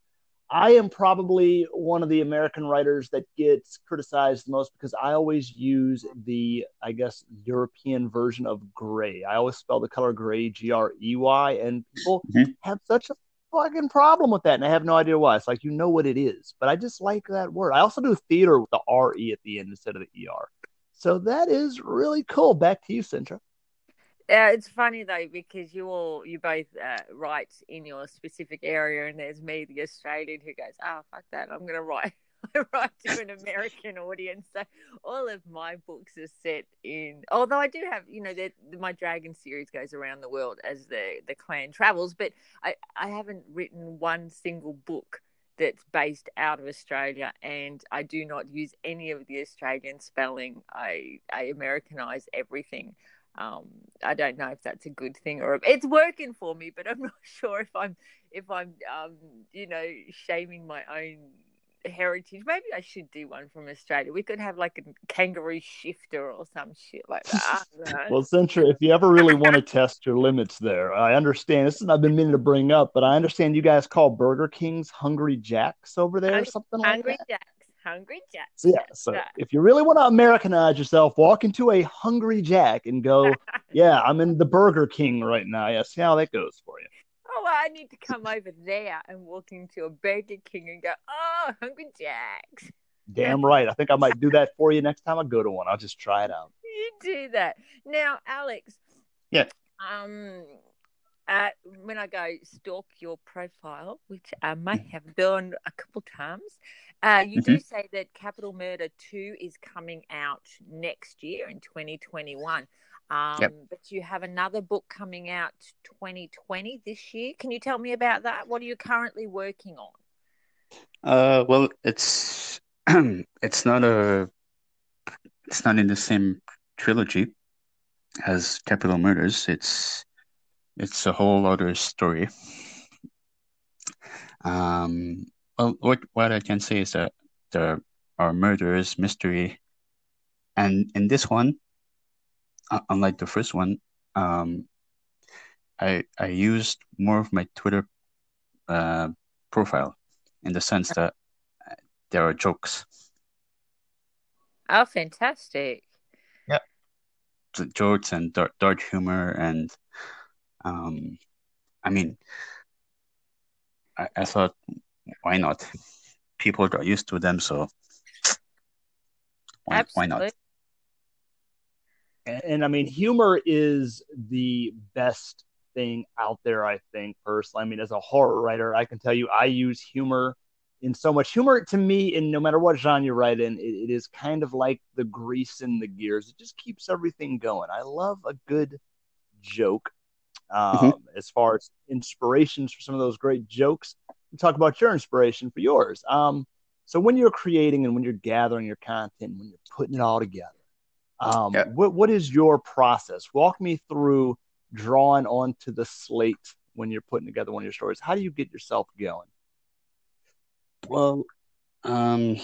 I am probably one of the American writers that gets criticized the most because I always use the, I guess, European version of gray. I always spell the color gray, G R E Y, and people Mhm. have such a fucking problem with that, and I have no idea why. It's like you know what it is, but I just like that word. I also do theater with the R E at the end instead of the ER. So that is really cool. Back to you, Dzintra. Uh, it's funny though because you all you both uh, write in your specific area, and there's me, the Australian, who goes, "Ah, fuck that! I'm gonna write." I write to an American audience, so all of my books are set in. Although I do have, you know, my Dragon series goes around the world as the the clan travels, but I I haven't written one single book that's based out of Australia, and I do not use any of the Australian spelling. I I Americanize everything. Um, I don't know if that's a good thing or it's working for me, but I'm not sure if I'm if I'm um, you know shaming my own heritage. Maybe I should do one from Australia. We could have like a kangaroo shifter or some shit like that. I don't know. Well, Dzintra, if you ever really want to test your limits there, I understand. This is I've been meaning to bring up, but I understand you guys call Burger Kings Hungry Jacks over there or Hung- something like that. Hungry that. Jacks, Hungry Jacks. So, yeah, so right. if you really want to Americanize yourself, walk into a Hungry Jack and go, yeah, I'm in the Burger King right now. Yeah, see how that goes for you. Oh, well, I need to come over there and walk into a Burger King and go, oh, Hungry Jacks. Damn right. I think I might do that for you next time I go to one. I'll just try it out. You do that. Now, Alex. Yeah. Um, uh, when I go stalk your profile, which I may have done a couple times, uh, you do say that Capital Murder 2 is coming out next year in 2021. Um, Yep. But you have another book coming out 2020 this year. Can you tell me about that? What are you currently working on? Uh, well, it's it's not a it's not in the same trilogy as Capital Murders. It's it's a whole other story. Um, well, what what I can say is that there are murders, mystery, and in this one, unlike the first one, um, I I used more of my Twitter uh, profile in the sense that uh, there are jokes, Oh, fantastic. Yeah, jokes and dark, dark humor, and um, I mean, I, I thought, why not? People got used to them, so why why not? And, and I mean, humor is the best thing out there, I think, personally. I mean, as a horror writer, I can tell you I use humor in so much. Humor to me, in no matter what genre you write in, it, it is kind of like the grease in the gears. It just keeps everything going. I love a good joke. Um, As far as inspirations for some of those great jokes, we talk about your inspiration for yours. Um, so when you're creating and when you're gathering your content, when you're putting it all together, um, Yeah. what what is your process? Walk me through drawing onto the slate when you're putting together one of your stories. How do you get yourself going? Well, um,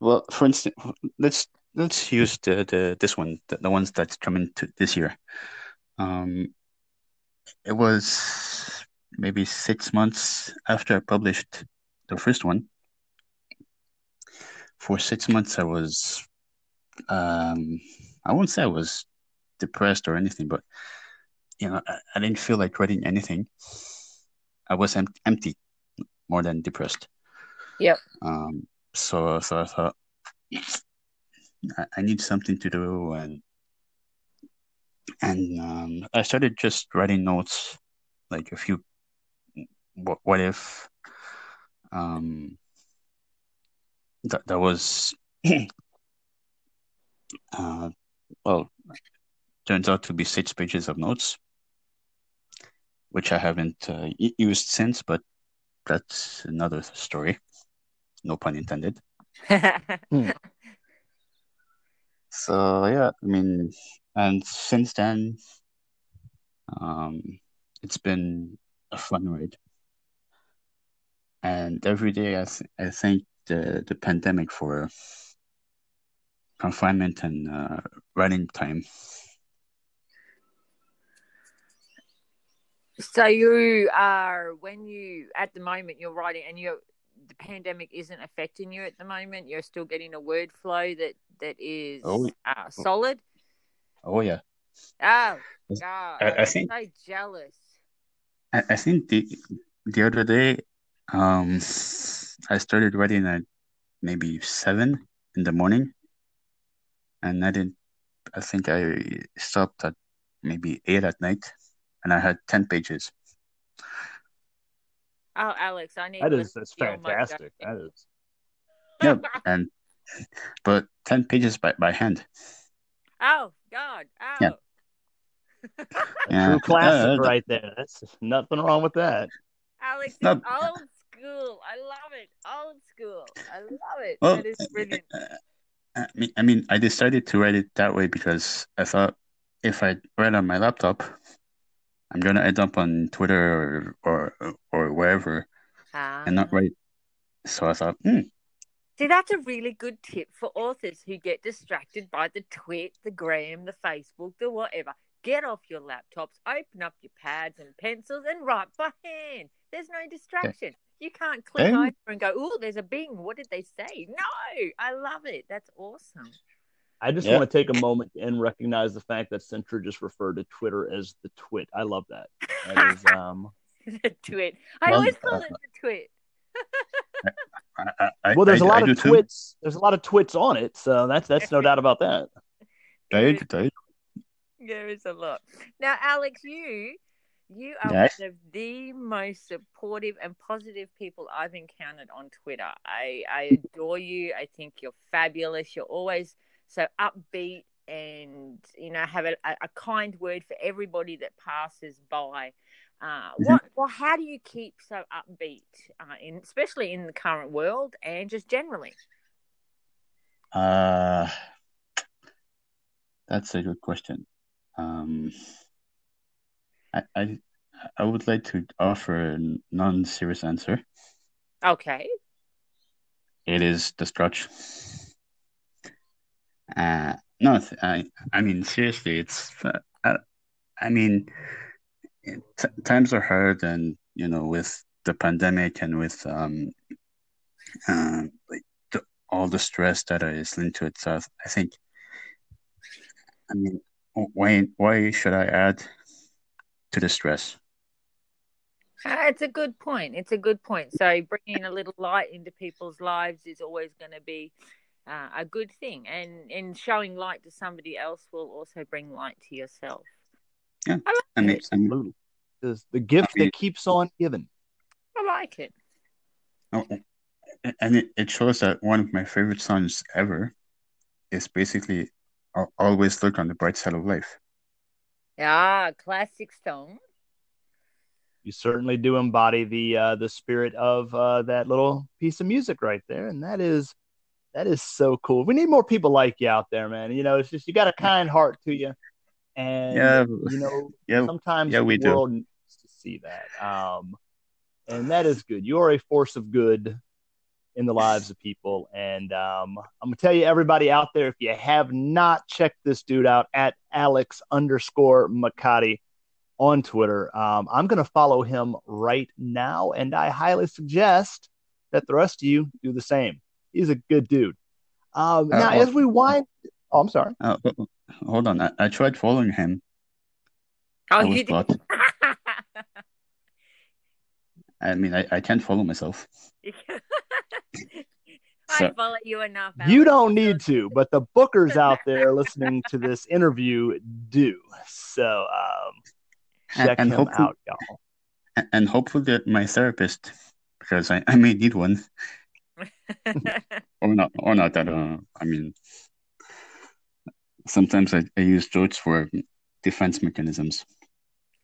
well, for instance, let's let's use the, the this one, the, the ones that's coming to this year. Um, it was maybe six months after I published the first one. For six months, I was, um, I won't say I was depressed or anything, but you know, I, I didn't feel like writing anything. I was em- empty more than depressed. Yep. Um, so so I thought I, I need something to do, and and um, I started just writing notes, like a few. What, what if? Um, that that was. uh, well, turns out to be six pages of notes, which I haven't uh, used since, but that's another story. No pun intended. Hmm. So yeah, I mean, and since then, um, it's been a fun ride. And every day, I th- I thank the the pandemic for confinement and uh, running time. So you are when you at the moment you're writing and you the pandemic isn't affecting you at the moment. You're still getting a word flow that that is Oh. uh, solid. Oh yeah, Oh God, I- I I'm think- so jealous. I, I think the the other day, um, I started writing at maybe seven in the morning, and I didn't. I think I stopped at maybe eight at night, and I had ten pages. Oh, Alex, I need That to is that's listen to your fantastic. That is. Yeah, and but ten pages by by hand. Oh God, oh. Yeah. Yeah, true classic yeah, right there. That's nothing wrong with that. Alex is No. old school. I love it. Old school. I love it. Well, that is brilliant. Uh, I mean, I mean, I decided to write it that way because I thought if I write on my laptop, I'm gonna end up on Twitter or or, or wherever and not Ah. write. So I thought, hmm, See, that's a really good tip for authors who get distracted by the tweet, the gram, the Facebook, the whatever. Get off your laptops, open up your pads and pencils, and write by hand. There's no distraction. You can't click Then- over and go, "Oh, there's a Bing. What did they say?" No, I love it. That's awesome. I just Yeah. want to take a moment and recognize the fact that Dzintra just referred to Twitter as the twit. I love that. That is um the tweet. I Well, always call uh, it the tweet. I, I, I, well there's I, a lot I do of too. twits. There's a lot of twits on it, so that's that's no doubt about that. I do, I do. There is a lot. Now, Alex, you you are one of the most supportive and positive people I've encountered on Twitter. I, I adore you. I think you're fabulous. You're always so upbeat and you know have a, a kind word for everybody that passes by. Uh, what well, how do you keep so upbeat uh, in especially in the current world and just generally? Uh, that's a good question. Um, I, I, I would like to offer a non-serious answer. Okay. It is the scratch. Uh, no, th- I, I mean seriously, it's. Uh, I, I mean, t- times are hard, and you know, with the pandemic and with um, uh, like the, all the stress that is linked to it. So I think, I mean, why why should I add to the stress? Uh, it's a good point. It's a good point. So bringing a little light into people's lives is always going to be uh, a good thing, and and showing light to somebody else will also bring light to yourself. Yeah, I like I mean, it. I mean, Absolutely. It's the gift I mean- that keeps on giving. I like it. Oh, and it, it shows that one of my favorite songs ever is basically "Al- always look on the bright side of life. Ah, classic song. You certainly do embody the uh, the spirit of uh, that little piece of music right there, and that is that is so cool. We need more people like you out there, man. You know, it's just you got a kind heart to you, and Yeah, you know yeah, sometimes yeah, we the do. needs to see that, um, and that is good. You are a force of good in the lives of people, and um, I'm gonna tell you, everybody out there, if you have not checked this dude out at Alex underscore Micati on Twitter. Um, I'm going to follow him right now, and I highly suggest that the rest of you do the same. He's a good dude. Um, Uh, now, well- as we wind, oh, I'm sorry. Uh, hold on, I, I tried following him. Oh, I was you did. I mean, I, I can't follow myself. I follow you enough. You don't need to, but the bookers out there listening to this interview do. So um, And- check and him hopefully- out, y'all. A- and hopefully that my therapist, because I, I may need one or not, or not. I don't know. I mean, sometimes I, I use jokes for defense mechanisms.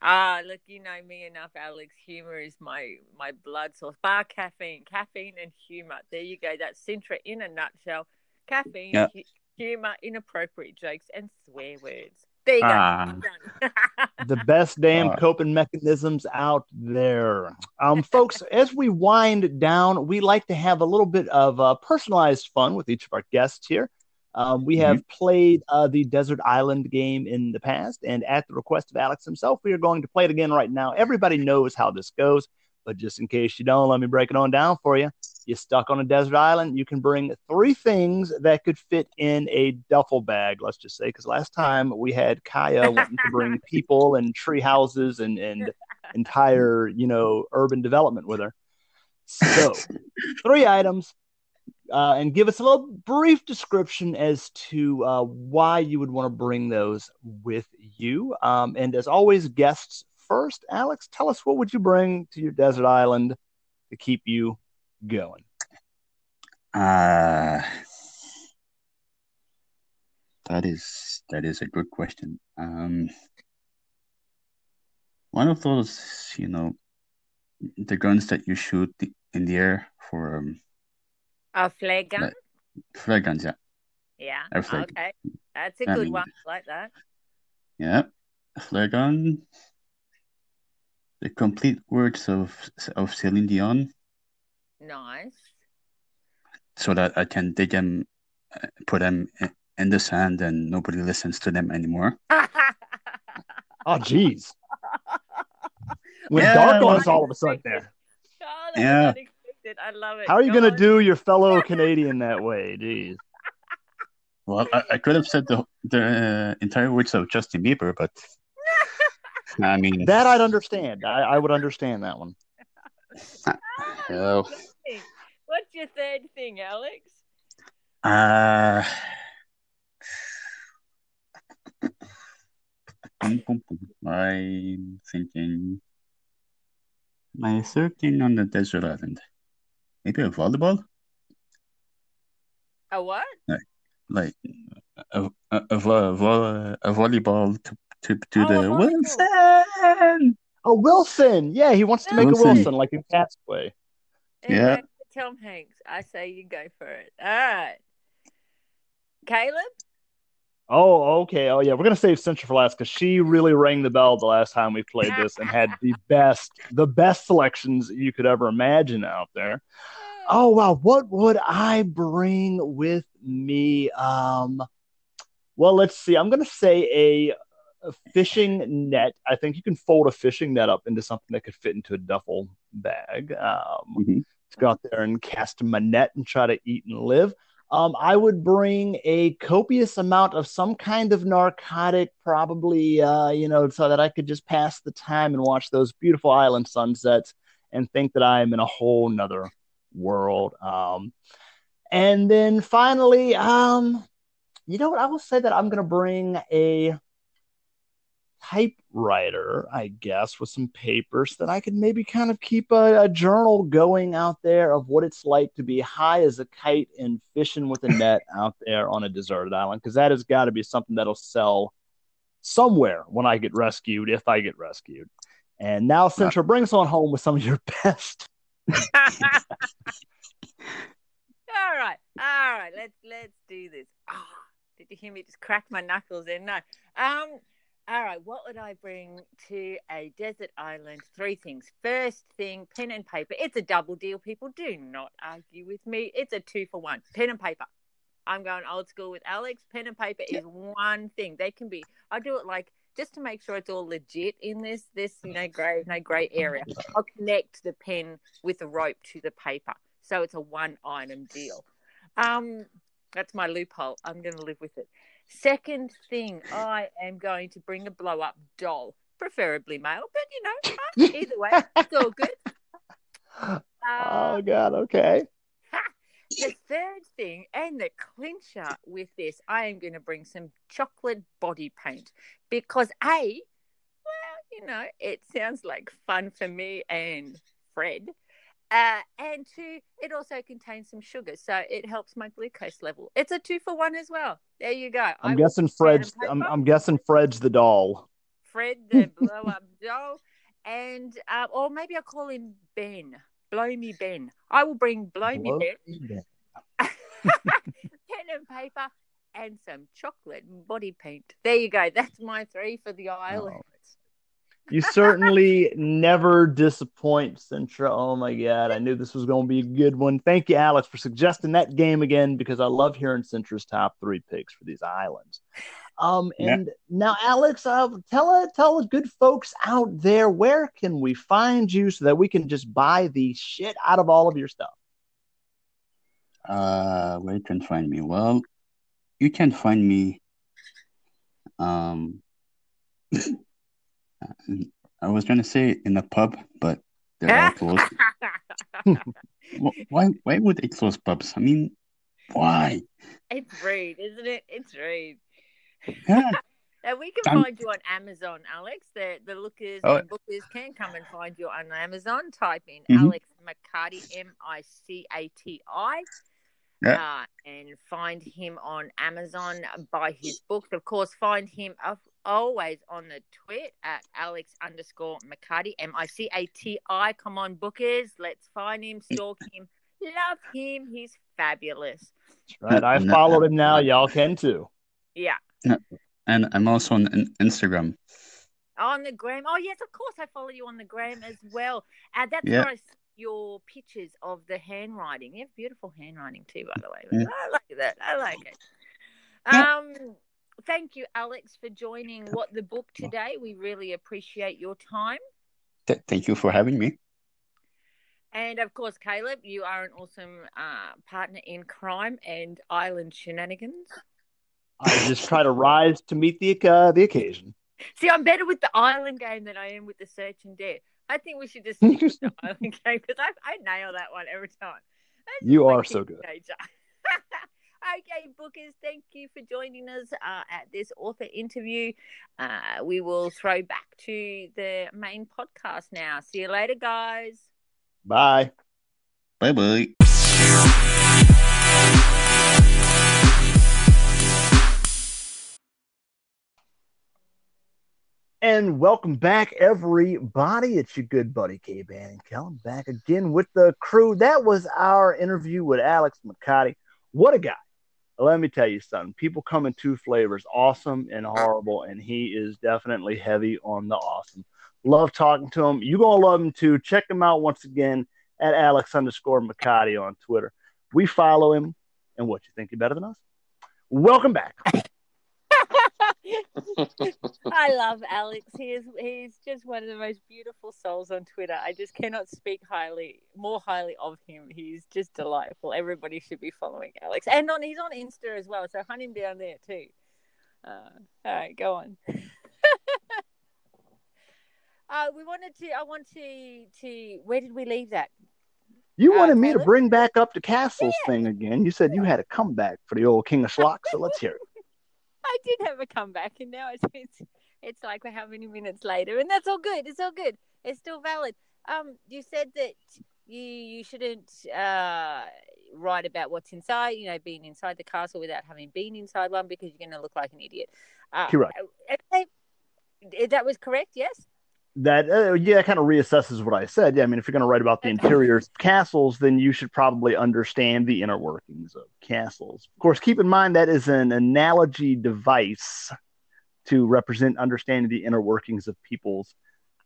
Ah, look, you know me enough, Alex. Humor is my my blood source. Bar caffeine, caffeine and humor. There you go. That's Dzintra in a nutshell. Caffeine, Yeah. hu- humor, inappropriate jokes, and swear words. There you go. Ah. The best damn Uh. coping mechanisms out there. Um, folks, as we wind down, we like to have a little bit of uh, personalized fun with each of our guests here. Um, we have played uh, the Desert Island game in the past, and at the request of Alex himself, we are going to play it again right now. Everybody knows how this goes, but just in case you don't, let me break it on down for you. You're stuck on a desert island. You can bring three things that could fit in a duffel bag, let's just say, because last time we had Kaya wanting to bring people and tree houses and, and entire, you know, urban development with her. So, three items, uh, and give us a little brief description as to uh, why you would want to bring those with you. Um, and as always, guests first. Alex, tell us what would you bring to your desert island to keep you going? Uh, that is that is a good question. Um, one of those, you know, the guns that you shoot in the air for um, A flare gun. Like- flare guns, yeah, Yeah. a flare. Okay. That's a I good mean- one. Like that. yeah, a flare gun. The complete works of of Celine Dion, Nice. so that I can dig them, uh, put them in, in the sand, and nobody listens to them anymore. Oh, jeez. When Yeah, dark well- ones all of a sudden there. Oh, that's Yeah. Unexpected. I love it. How are you Go going to on. do your fellow Canadian that way? Jeez. Well, I, I could have said the the entire words of Justin Bieber, but I mean, That I'd understand. I, I would understand that one. oh, What's your third thing, Alex? uh. I'm thinking my third thing on the desert island, maybe a volleyball, A what? like a a, a, vo- vo- a volleyball to to, to Oh, the. Wilson. Oh, Wilson. Yeah, he wants to make Wilson. a Wilson like in Castaway. Yeah. Exactly, Tom Hanks. I say you go for it. All right. Kaleb? Oh, okay. Oh, yeah. We're gonna save Dzintra for last because she really rang the bell the last time we played this and had the best, the best selections you could ever imagine out there. Oh wow, what would I bring with me? Um, well, let's see. I'm gonna say a, a fishing net. I think you can fold a fishing net up into something that could fit into a duffel bag. Um, Mhm. to go out there and cast my net and try to eat and live. Um, I would bring a copious amount of some kind of narcotic, probably, uh, you know, so that I could just pass the time and watch those beautiful island sunsets and think that I am in a whole nother world. Um, and then finally, um, you know what? I will say that I'm going to bring a typewriter, I guess, with some papers that I could maybe kind of keep a, a journal going out there of what it's like to be high as a kite and fishing with a net out there on a deserted island, because that has got to be something that'll sell somewhere when I get rescued, if I get rescued. And now, Dzintra, bring us on home with some of your best. all right. All right. Let's let's do this. Ah, did you hear me just crack my knuckles in? No. Um all right, what would I bring to a desert island? Three things. First thing, pen and paper. It's a double deal, people. Do not argue with me. It's a two for one. Pen and paper. I'm going old school with Alex. Pen and paper is one thing. They can be. I do it like just to make sure it's all legit in this this you know gray no gray area. I'll connect the pen with the rope to the paper, so it's a one item deal. Um, that's my loophole. I'm going to live with it. Second thing, I am going to bring a blow up doll, preferably male, but you know, either way, it's all good. Uh, oh God, okay. the third thing and the clincher with this, I am going to bring some chocolate body paint because A, well, you know, it sounds like fun for me and Fred. Uh, and two, it also contains some sugar, so it helps my glucose level. It's a two for one as well. There you go. I'm I guessing Fred's. I'm. I'm guessing Fred's the doll. Fred the blow up doll, and uh, or maybe I'll call him Ben. Blow me Ben. I will bring blow me Blow Ben, me Ben. pen and paper, and some chocolate body paint. There you go. That's my three for the island. You certainly never disappoint, Dzintra. Oh my God. I knew this was going to be a good one. Thank you, Alex, for suggesting that game again because I love hearing Dzintra's top three picks for these islands. Um, Yeah. and now, Alex, uh, tell tell the good folks out there where can we find you so that we can just buy the shit out of all of your stuff. Uh, where you can find me? Well, you can find me. Um, I was trying to say in a pub, but they're all closed. Why? Why would they close pubs? I mean, why? it's rude, isn't it? It's rude. Yeah, And we can Um, find you on Amazon, Alex. The the lookers Oh. and bookers can come and find you on Amazon. Type in Mhm. Alex Micati, M I C A T I, Yeah. uh, and find him on Amazon. Buy his books. Of course, find him of- always on the twit at Alex underscore Micati, M I C A T I. Come on, bookers. Let's find him, stalk him, love him. He's fabulous. Right. I No. followed him now. Y'all can too. Yeah. and I'm also on Instagram. On the gram. Oh, yes, of course. I follow you on the gram as well. And that's Yeah. where I see your pictures of the handwriting. You have beautiful handwriting too, by the way. Yeah. I like that. I like it. Yeah. Um, thank you, Alex, for joining What the Book today. We really appreciate your time. Th- thank you for having me. And of course, Kaleb, you are an awesome uh, partner in crime and island shenanigans. I just try to rise to meet the uh, the occasion. See, I'm better with the island game than I am with the search and dare. I think we should just stick with the island game because I, I nail that one every time. That's You are so good. nature. Okay, bookers, thank you for joining us uh, at this author interview. Uh, we will throw back to the main podcast now. See you later, guys. Bye. Bye bye. And welcome back, everybody. It's your good buddy K Bannon Kellen back again with the crew. That was our interview with Alex Micati. What a guy. Let me tell you something. People come in two flavors, awesome and horrible, and he is definitely heavy on the awesome. Love talking to him. You're gonna love him too. Check him out once again at Alex underscore Micati on Twitter. We follow him, and what you think you're better than us? Welcome back. I love Alex. He is he's just one of the most beautiful souls on Twitter. I just cannot speak highly more highly of him. He's just delightful. Everybody should be following Alex. And on he's on Insta as well, so hunt him down there too. Uh, all right, go on. uh, we wanted to I want to to where did we leave that? You Uh, wanted me to bring back up the castles thing again. You said you had a comeback for the old King of Schlock, so let's hear it. I did have a comeback, and now it's it's, it's like how many minutes later, and that's all good. It's all good. It's still valid. Um, you said that you you shouldn't uh write about what's inside. You know, being inside the castle without having been inside one because you're going to look like an idiot. Uh, Correct. Okay, that was correct. Yes. That uh, yeah, kind of reassesses what I said. Yeah, I mean, if you're going to write about the interiors of castles, then you should probably understand the inner workings of castles. Of course, keep in mind that is an analogy device to represent understanding the inner workings of people's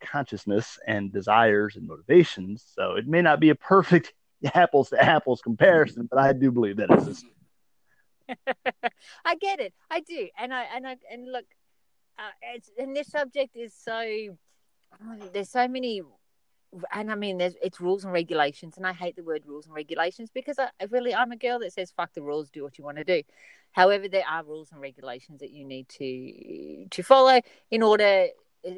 consciousness and desires and motivations. So it may not be a perfect apples to apples comparison, but I do believe that exists. I get it. I do, and I and I and look, uh, it's and this subject is so. There's so many, and I mean, there's it's rules and regulations, and I hate the word rules and regulations because I, I really I'm a girl that says fuck the rules, do what you want to do. However, there are rules and regulations that you need to to follow in order,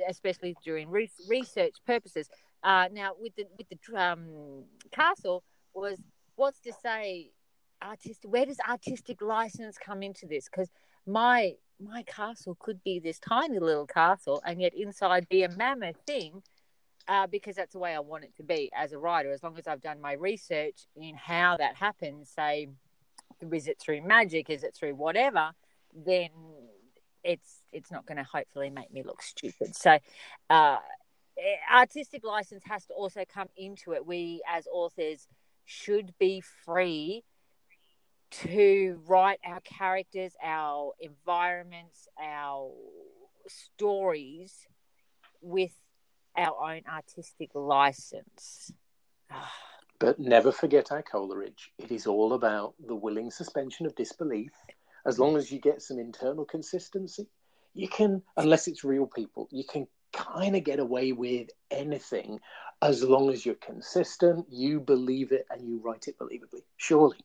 especially during re- research purposes. Uh, now, with the with the um, castle was what's to say artistic where does artistic license come into this because my my castle could be this tiny little castle and yet inside be a mammoth thing uh, because that's the way I want it to be as a writer. As long as I've done my research in how that happens, say, is it through magic, is it through whatever, then it's it's not going to hopefully make me look stupid. So, uh, artistic license has to also come into it. We as authors should be free to write our characters, our environments, our stories with our own artistic license. but never forget our Coleridge. It is all about the willing suspension of disbelief. As long as you get some internal consistency, you can, unless it's real people, you can kind of get away with anything as long as you're consistent, you believe it, and you write it believably. Surely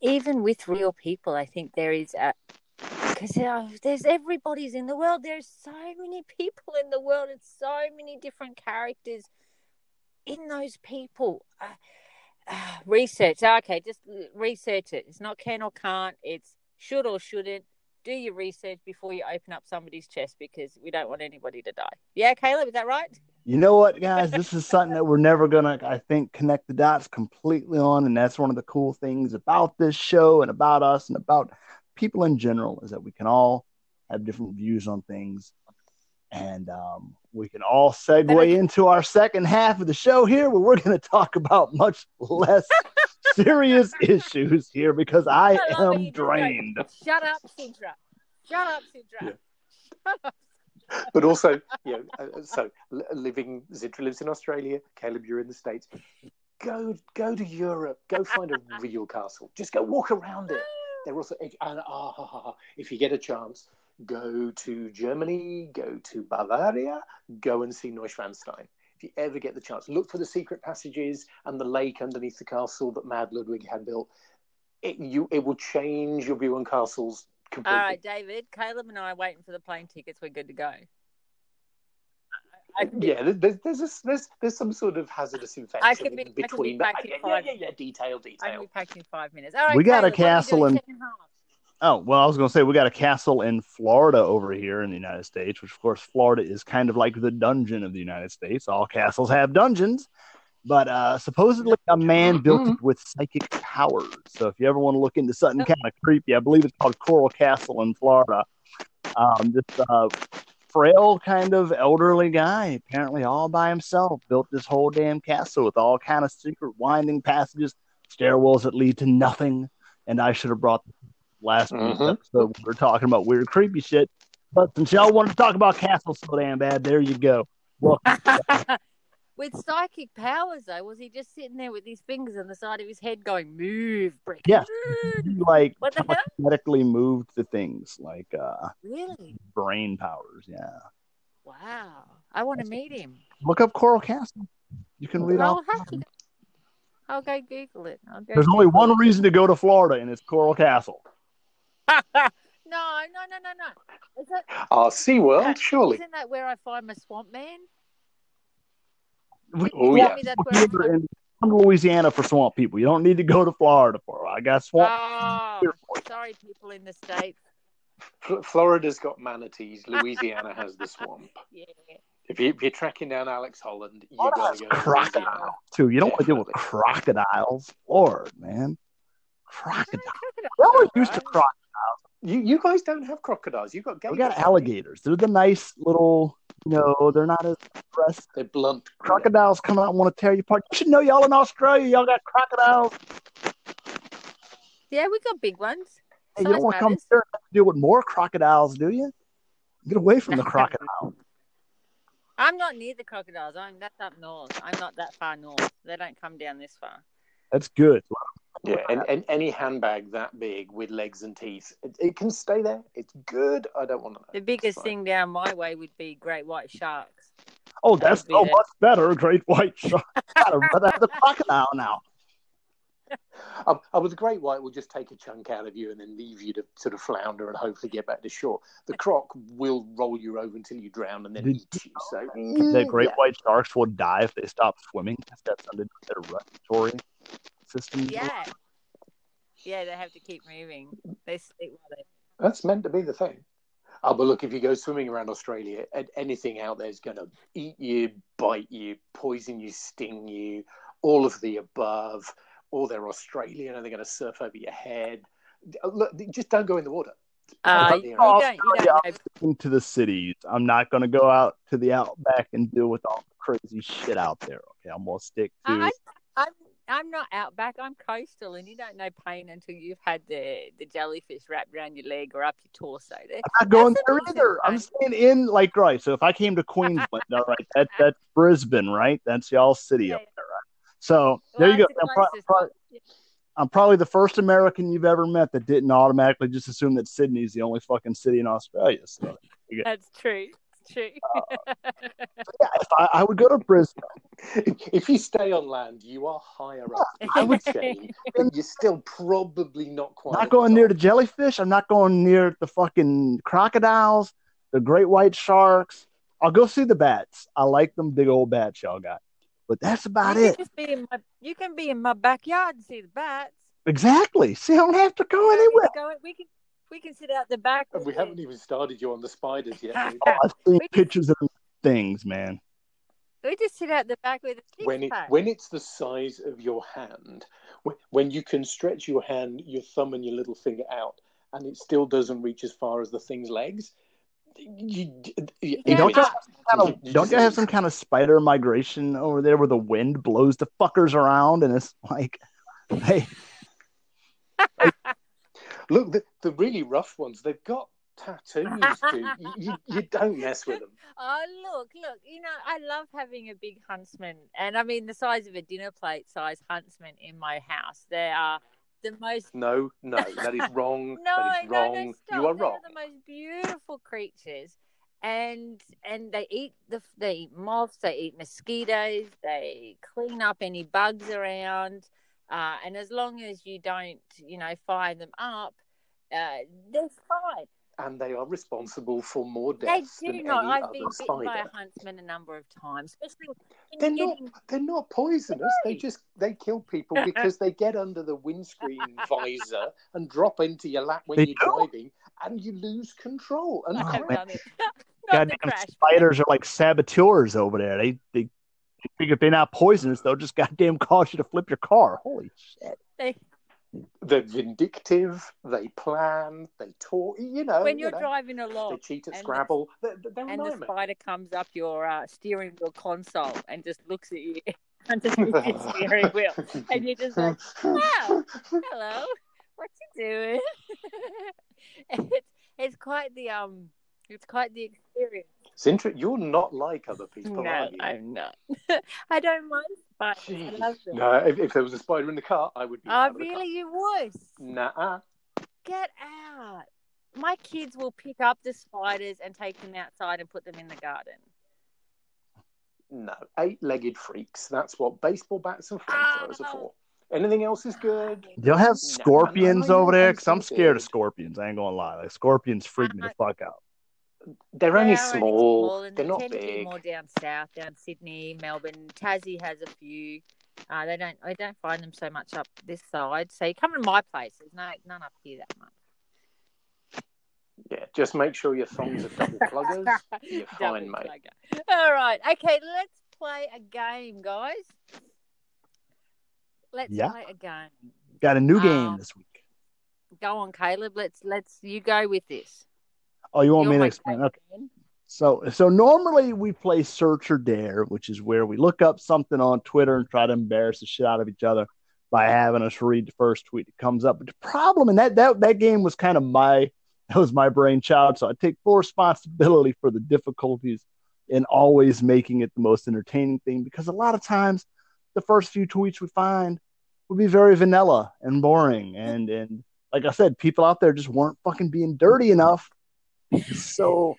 even with real people, I think there is a because there's everybody's in the world. There's so many people in the world, and so many different characters in those people. Uh, uh, research, okay, just research it. It's not can or can't. It's should or shouldn't. Do your research before you open up somebody's chest because we don't want anybody to die. Yeah, Kaleb, is that right? You know what, guys? This is something that we're never gonna, I think, connect the dots completely on, and that's one of the cool things about this show and about us and about people in general is that we can all have different views on things, and um, we can all segue into our second half of the show here, where we're going to talk about much less serious issues here because I, I am drained. Shut up, Dzintra. Shut up, Dzintra. Yeah. Shut up but also, you know, uh, uh so living Dzintra lives in Australia. Kaleb, you're in the states. Go, go to Europe. Go find a real castle. Just go walk around it. They're also, and ah, if you get a chance, go to Germany, go to Bavaria, go and see Neuschwanstein. If you ever get the chance, look for the secret passages and the lake underneath the castle that Mad Ludwig had built. It, you, it will change your view on castles Completely. All right, David, Kaleb, and I are waiting for the plane tickets. We're good to go. yeah, there's there's, a, there's there's some sort of hazardous infection I could be, between. I could be yeah, yeah, yeah, detail, detail. I can be back in five minutes. All right, we got Kaleb, a castle in. Oh well, I was going to say we got a castle in Florida over here in the United States, which of course Florida is kind of like the dungeon of the United States. All castles have dungeons, but uh, supposedly a man built mm-hmm. it with psychic powers. So if you ever want to look into something kind of creepy, I believe it's called Coral Castle in Florida. Um, this uh, frail kind of elderly guy, apparently all by himself, built this whole damn castle with all kind of secret winding passages, stairwells that lead to nothing. And I should have brought last mm-hmm. episode we were talking about weird creepy shit. But since y'all want to talk about castles so damn bad, there you go. Well, with psychic powers, though, was he just sitting there with his fingers on the side of his head going, move, brick? Yeah. like what the hell? moved the things like uh really brain powers, yeah. Wow. I want to meet him. Look up Coral Castle. You can read all. I'll go Google it. Go There's Google only one it. reason to go to Florida, and it's Coral Castle. no, no, no, no, no. Is that, oh, SeaWorld, surely. Isn't that where I find my swamp man? We, oh, yeah. We're in Louisiana for swamp people. You don't need to go to Florida for it. I got swamp. Oh, sorry, people in the states. Florida's got manatees. Louisiana has the swamp. Yeah. If, you, are tracking down Alec Holland, you oh, gotta go to crocodile too. You don't want to deal with crocodiles, Lord, man. Crocodiles. We're used to crocodiles. You you guys don't have crocodiles. You got gators. We got alligators. They're the nice little You no, know, they're not as aggressive. They blunt. Crocodiles come out and want to tear you apart. You should know y'all in Australia, y'all got crocodiles. Yeah, we got big ones. Hey, you don't want to come here and deal with more crocodiles, do you? Get away from the crocodile. I'm not near the crocodiles. I'm that's up north. I'm not that far north. They don't come down this far. That's good. Yeah, and, and any handbag that big with legs and teeth, it, it can stay there. It's good. I don't want to know. The biggest thing down my way would be great white sharks. Oh, that's so much better. Great white shark. but that's a crocodile now. Um, oh, a great white will just take a chunk out of you and then leave you to sort of flounder and hopefully get back to shore. The croc will roll you over until you drown and then Did eat you. So the great yeah. white sharks will die if they stop swimming. That's under their respiratory system. Yeah. Yeah, they have to keep moving. They sleep while they. That's meant to be the thing. Oh, but look, if you go swimming around Australia, a- anything out there is going to eat you, bite you, poison you, sting you, all of the above. Or they're Australian and they're going to surf over your head. Look, just don't go in the water. Uh, But, you, you don't. You don't know. into the cities. I'm not going to go out to the outback and deal with all the crazy shit out there. Okay, I'm going to stick to. I, I'm I'm not outback. I'm coastal, and you don't know pain until you've had the the jellyfish wrapped around your leg or up your torso. There. I'm not going there the either. I'm staying in like right. So if I came to Queensland, all right, that that's Brisbane, right? That's y'all city Yeah. up there, right? So there you go. Well, I'm, pro- pro- I'm probably the first American you've ever met that didn't automatically just assume that Sydney's the only fucking city in Australia. So That's true. It's uh, true. yeah, if I, I would go to Brisbane. If you stay on land, you are higher up I would food chain, but you're still probably not quite. not at the going near the jellyfish. I'm not going near the fucking crocodiles, the great white sharks. I'll go see the bats. I like them big old bats y'all got. But that's about you it. Can just be in my, you can be in my backyard and see the bats. Exactly. See, I don't have to go You don't need anywhere. to go- we can we can sit out the back. And we haven't even started you on the spiders yet. Oh, I've seen We can- pictures of things, man. We just sit out the back with a six when it pack. when it's the size of your hand, when, when you can stretch your hand, your thumb and your little finger out, and it still doesn't reach as far as the thing's legs, you, you, Yeah, don't you kind of, you- you don't just you have some kind of spider migration over there where the wind blows the fuckers around and it's like, hey, Look, the, the really rough ones, they've got tattoos, dude. You, you, don't mess with them. Oh, look, look, you know, I love having a big huntsman. And I mean, the size of a dinner plate size huntsman in my house. They are the most. No, no, that is wrong. No, that is wrong. no, stop. you are They're wrong. the most beautiful creatures. And and they eat the they eat moths, they eat mosquitoes, they clean up any bugs around, uh, and as long as you don't, you know, fire them up, uh, they're fine. And they are responsible for more deaths. They deaths do than not. any I've other been bitten by a huntsman a number of times, They're you're not. They're not poisonous. They just they kill people because they get under the windscreen visor and drop into your lap when They you're do? driving, and you lose control. And Oh, I've man. done it. Not goddamn crash. spiders are like saboteurs over there. They, they, they figure if they're not poisonous, they'll just goddamn cause you to flip your car. Holy shit. They, they're vindictive. They plan. They talk. You know. when you you're know, driving they cheat at and the- Scrabble. They're, they're a and the spider comes up your uh, steering wheel console and just looks at you underneath your steering wheel, and you're just like, "Wow, hello, what you doing?" it's, it's quite the um, it's quite the experience. It's inter- You're not like other people, no, are you? I'm not. I don't mind spiders. I love them. No, if, if there was a spider in the car, I would be. Oh, out of the car. really? You would? Nah. Get out. My kids will pick up the spiders and take them outside and put them in the garden. No, eight-legged freaks. That's what baseball bats and flamethrowers are Ah. for. Anything else is good. Y'all have scorpions no, no, over there? Because I'm scared of scorpions. I ain't going to lie. Like, scorpions freak me the fuck out. They're only They are small. and They're they not tend to be big. more down south, down Sydney, Melbourne. Tassie has a few. Uh, they don't. I don't find them so much up this side. So you come to my place. There's no none up here that much. Yeah, just make sure your thongs are double pluggers. You're fine, Double mate. plugger. All right. Okay. Let's play a game, guys. Let's Yeah. play a game. Got a new game Um, this week. Go on, Kaleb. Let's let's you go with this. Oh, you want You're me to explain? Okay. So, so normally we play search or dare, which is where we look up something on Twitter and try to embarrass the shit out of each other by having us read the first tweet that comes up. But the problem, and that that that game was kind of my that was my brainchild, so I take full responsibility for the difficulties in always making it the most entertaining thing because a lot of times the first few tweets we find would be very vanilla and boring, and and like I said, people out there just weren't fucking being dirty enough. So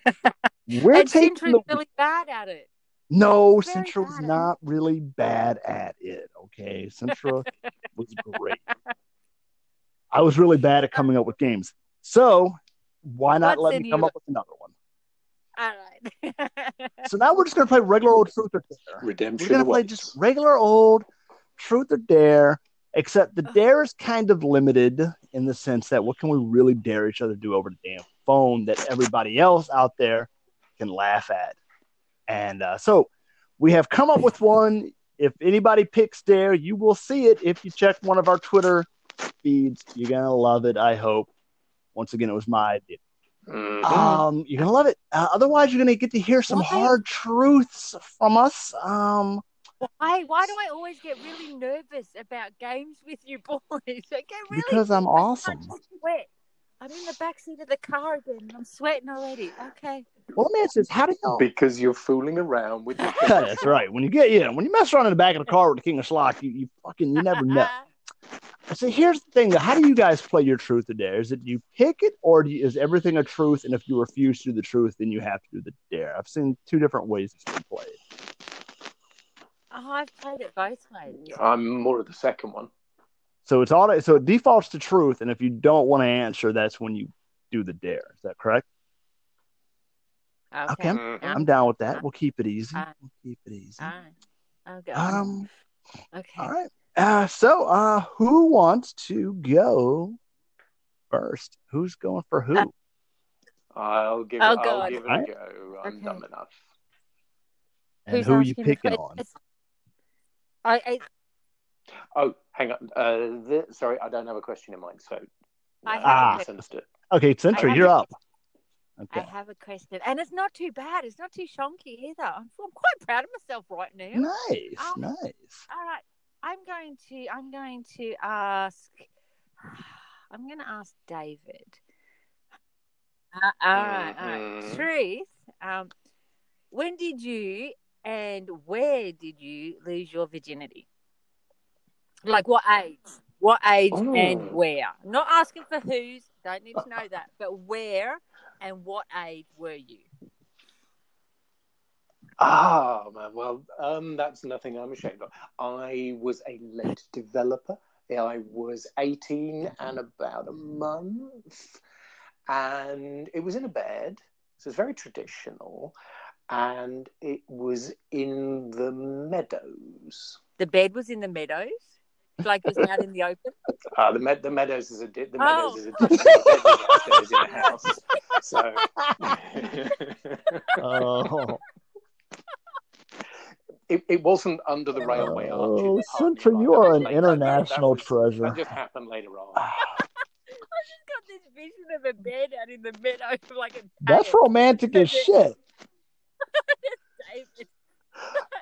we're taking Dzintra's the really bad at it. no, Very Dzintra was it. not really bad at it. Okay, Dzintra was great. I was really bad at coming up with games. So why not What's let me come you? up with another one? All right. So now we're just gonna play regular old truth or dare. Redemption. We're gonna play just regular old truth or dare. Except the dare is kind of limited in the sense that what can we really dare each other to do over the damn phone that everybody else out there can laugh at? And uh, so we have come up with one. If anybody picks dare, you will see it if you check one of our Twitter feeds. You're gonna love it. I hope. Once again, it was my idea. Mhm. Um, you're gonna love it. Uh, otherwise, you're gonna get to hear some Why? hard truths from us. Um, Why? Why do I always get really nervous about games with you boys? I get really because I'm awesome. To sweat. I'm in the back seat of the car again. and I'm sweating already. Okay. Well, let me ask this: How do y'all? because you're fooling around with your That's right. When you get yeah, when you mess around in the back of the car with the King of Schlock, you, you fucking you never know. I So here's the thing: How do you guys play your truth or dare? Is it you pick it, or do you, is everything a truth? And if you refuse to do the truth, then you have to do the dare. I've seen two different ways it's been played. Oh, I've played it both ways. I'm more of the second one. So it's all so it defaults to truth, and if you don't want to answer, that's when you do the dare. Is that correct? Okay. Okay, I'm, Mhm. I'm down with that. We'll keep it easy. Uh, We'll keep it easy. All right. I'll. Um. okay. All right. Uh, so, uh, who wants to go first? Who's going for who? Uh, I'll give it, Oh, I'll God. give it Alright. a go. I'm Okay. dumb enough. and Who's who are you picking on? I, I, Oh, hang on. Uh, the, sorry, I don't have a question in mind. So I have Ah. misunderstood. Okay, Dzintra, you're a- up. I have a question, and it's not too bad. It's not too shonky either. I'm, I'm quite proud of myself right now. Nice, Oh. nice. All right, I'm going to. I'm going to ask. I'm going to ask David. Uh, all right, all right. Mhm. Truth. Um, when did you and where did you lose your virginity? Like what age? What age and Ooh. where? Not asking for whose. Don't need to know that. But where and what age were you? Ah, man. Well, um, that's nothing I'm ashamed of. I was a late developer. I was 18 and about a month, and it was in a bed. So it's very traditional, and it was in the meadows. The bed was in the meadows, like it was out in the open. Uh, the, med- the meadows is a di- the Oh. meadows is a different upstairs in the house. So. Oh, It, it wasn't under the railway arch. oh the park Dzintra, nearby. you are was an later. That- that international was- treasure. That just happened later on. I just got this vision of a bed out in the meadow, like a That's romantic as shit.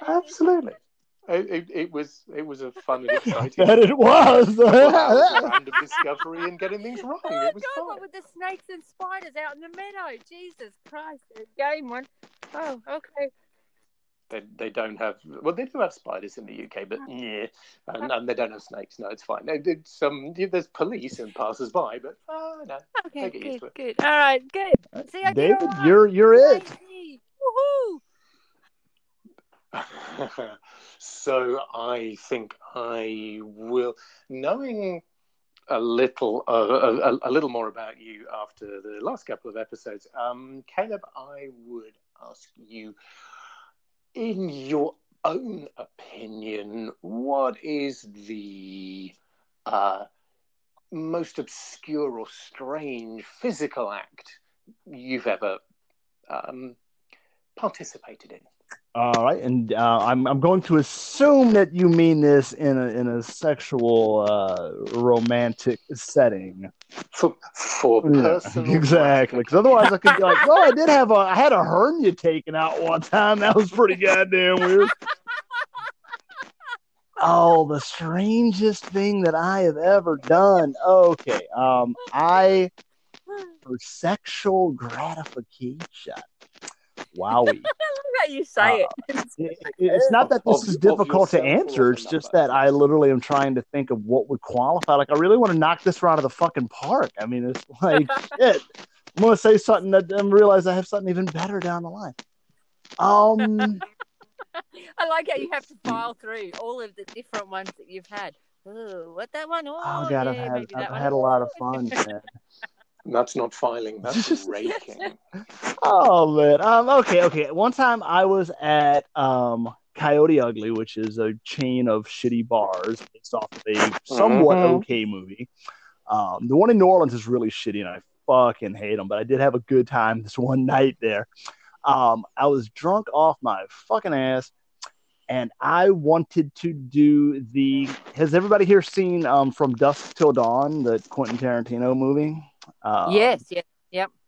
Absolutely. It, it, it was it was a fun and exciting That it was. couple of random discovery and getting things wrong. Oh It was God! fun. What with the snakes and spiders out in the meadow? Jesus Christ! A game one. Oh, okay. They, they don't have well they do have spiders in the UK, but ah. yeah, and, ah. and they don't have snakes. No, it's fine. They did some. There's police and passers by, but oh no. Okay, They get used good, to good. All right, good. Uh, See, I David, all right. you're you're it. Crazy. Woohoo! so I think I will, knowing a little, uh, a, a little more about you after the last couple of episodes. Um, Kaleb, I would ask you, in your own opinion, what is the uh, most obscure or strange physical act you've ever um, participated in? All right, and uh, I'm I'm going to assume that you mean this in a in a sexual uh, romantic setting. For for Yeah, personal exactly. Because otherwise, I could be like, "Well, I did have a I had a hernia taken out one time. That was pretty goddamn weird." Oh, the strangest thing that I have ever done. Okay, um, I for sexual gratification. Wowie. how you say Uh, it. It- it- it's not that this Of- is difficult to answer. It's just that I literally am trying to think of what would qualify. Like, I really want to knock this one out of the fucking park. I mean, it's like shit. I'm gonna say something that then realize I have something even better down the line. Um, I like how you have to file through all of the different ones that you've had. Ooh, what that one? Oh, oh god, I've had I've one. had a lot of fun. That's not filing. That's raking. Oh man. Um. Okay. Okay. One time I was at um Coyote Ugly, which is a chain of shitty bars based off of a somewhat Mhm. okay movie. Um, the one in New Orleans is really shitty, and I fucking hate them. But I did have a good time this one night there. Um, I was drunk off my fucking ass, and I wanted to do the. Has everybody here seen um, From Dusk Till Dawn, the Quentin Tarantino movie? Um, yes, yes.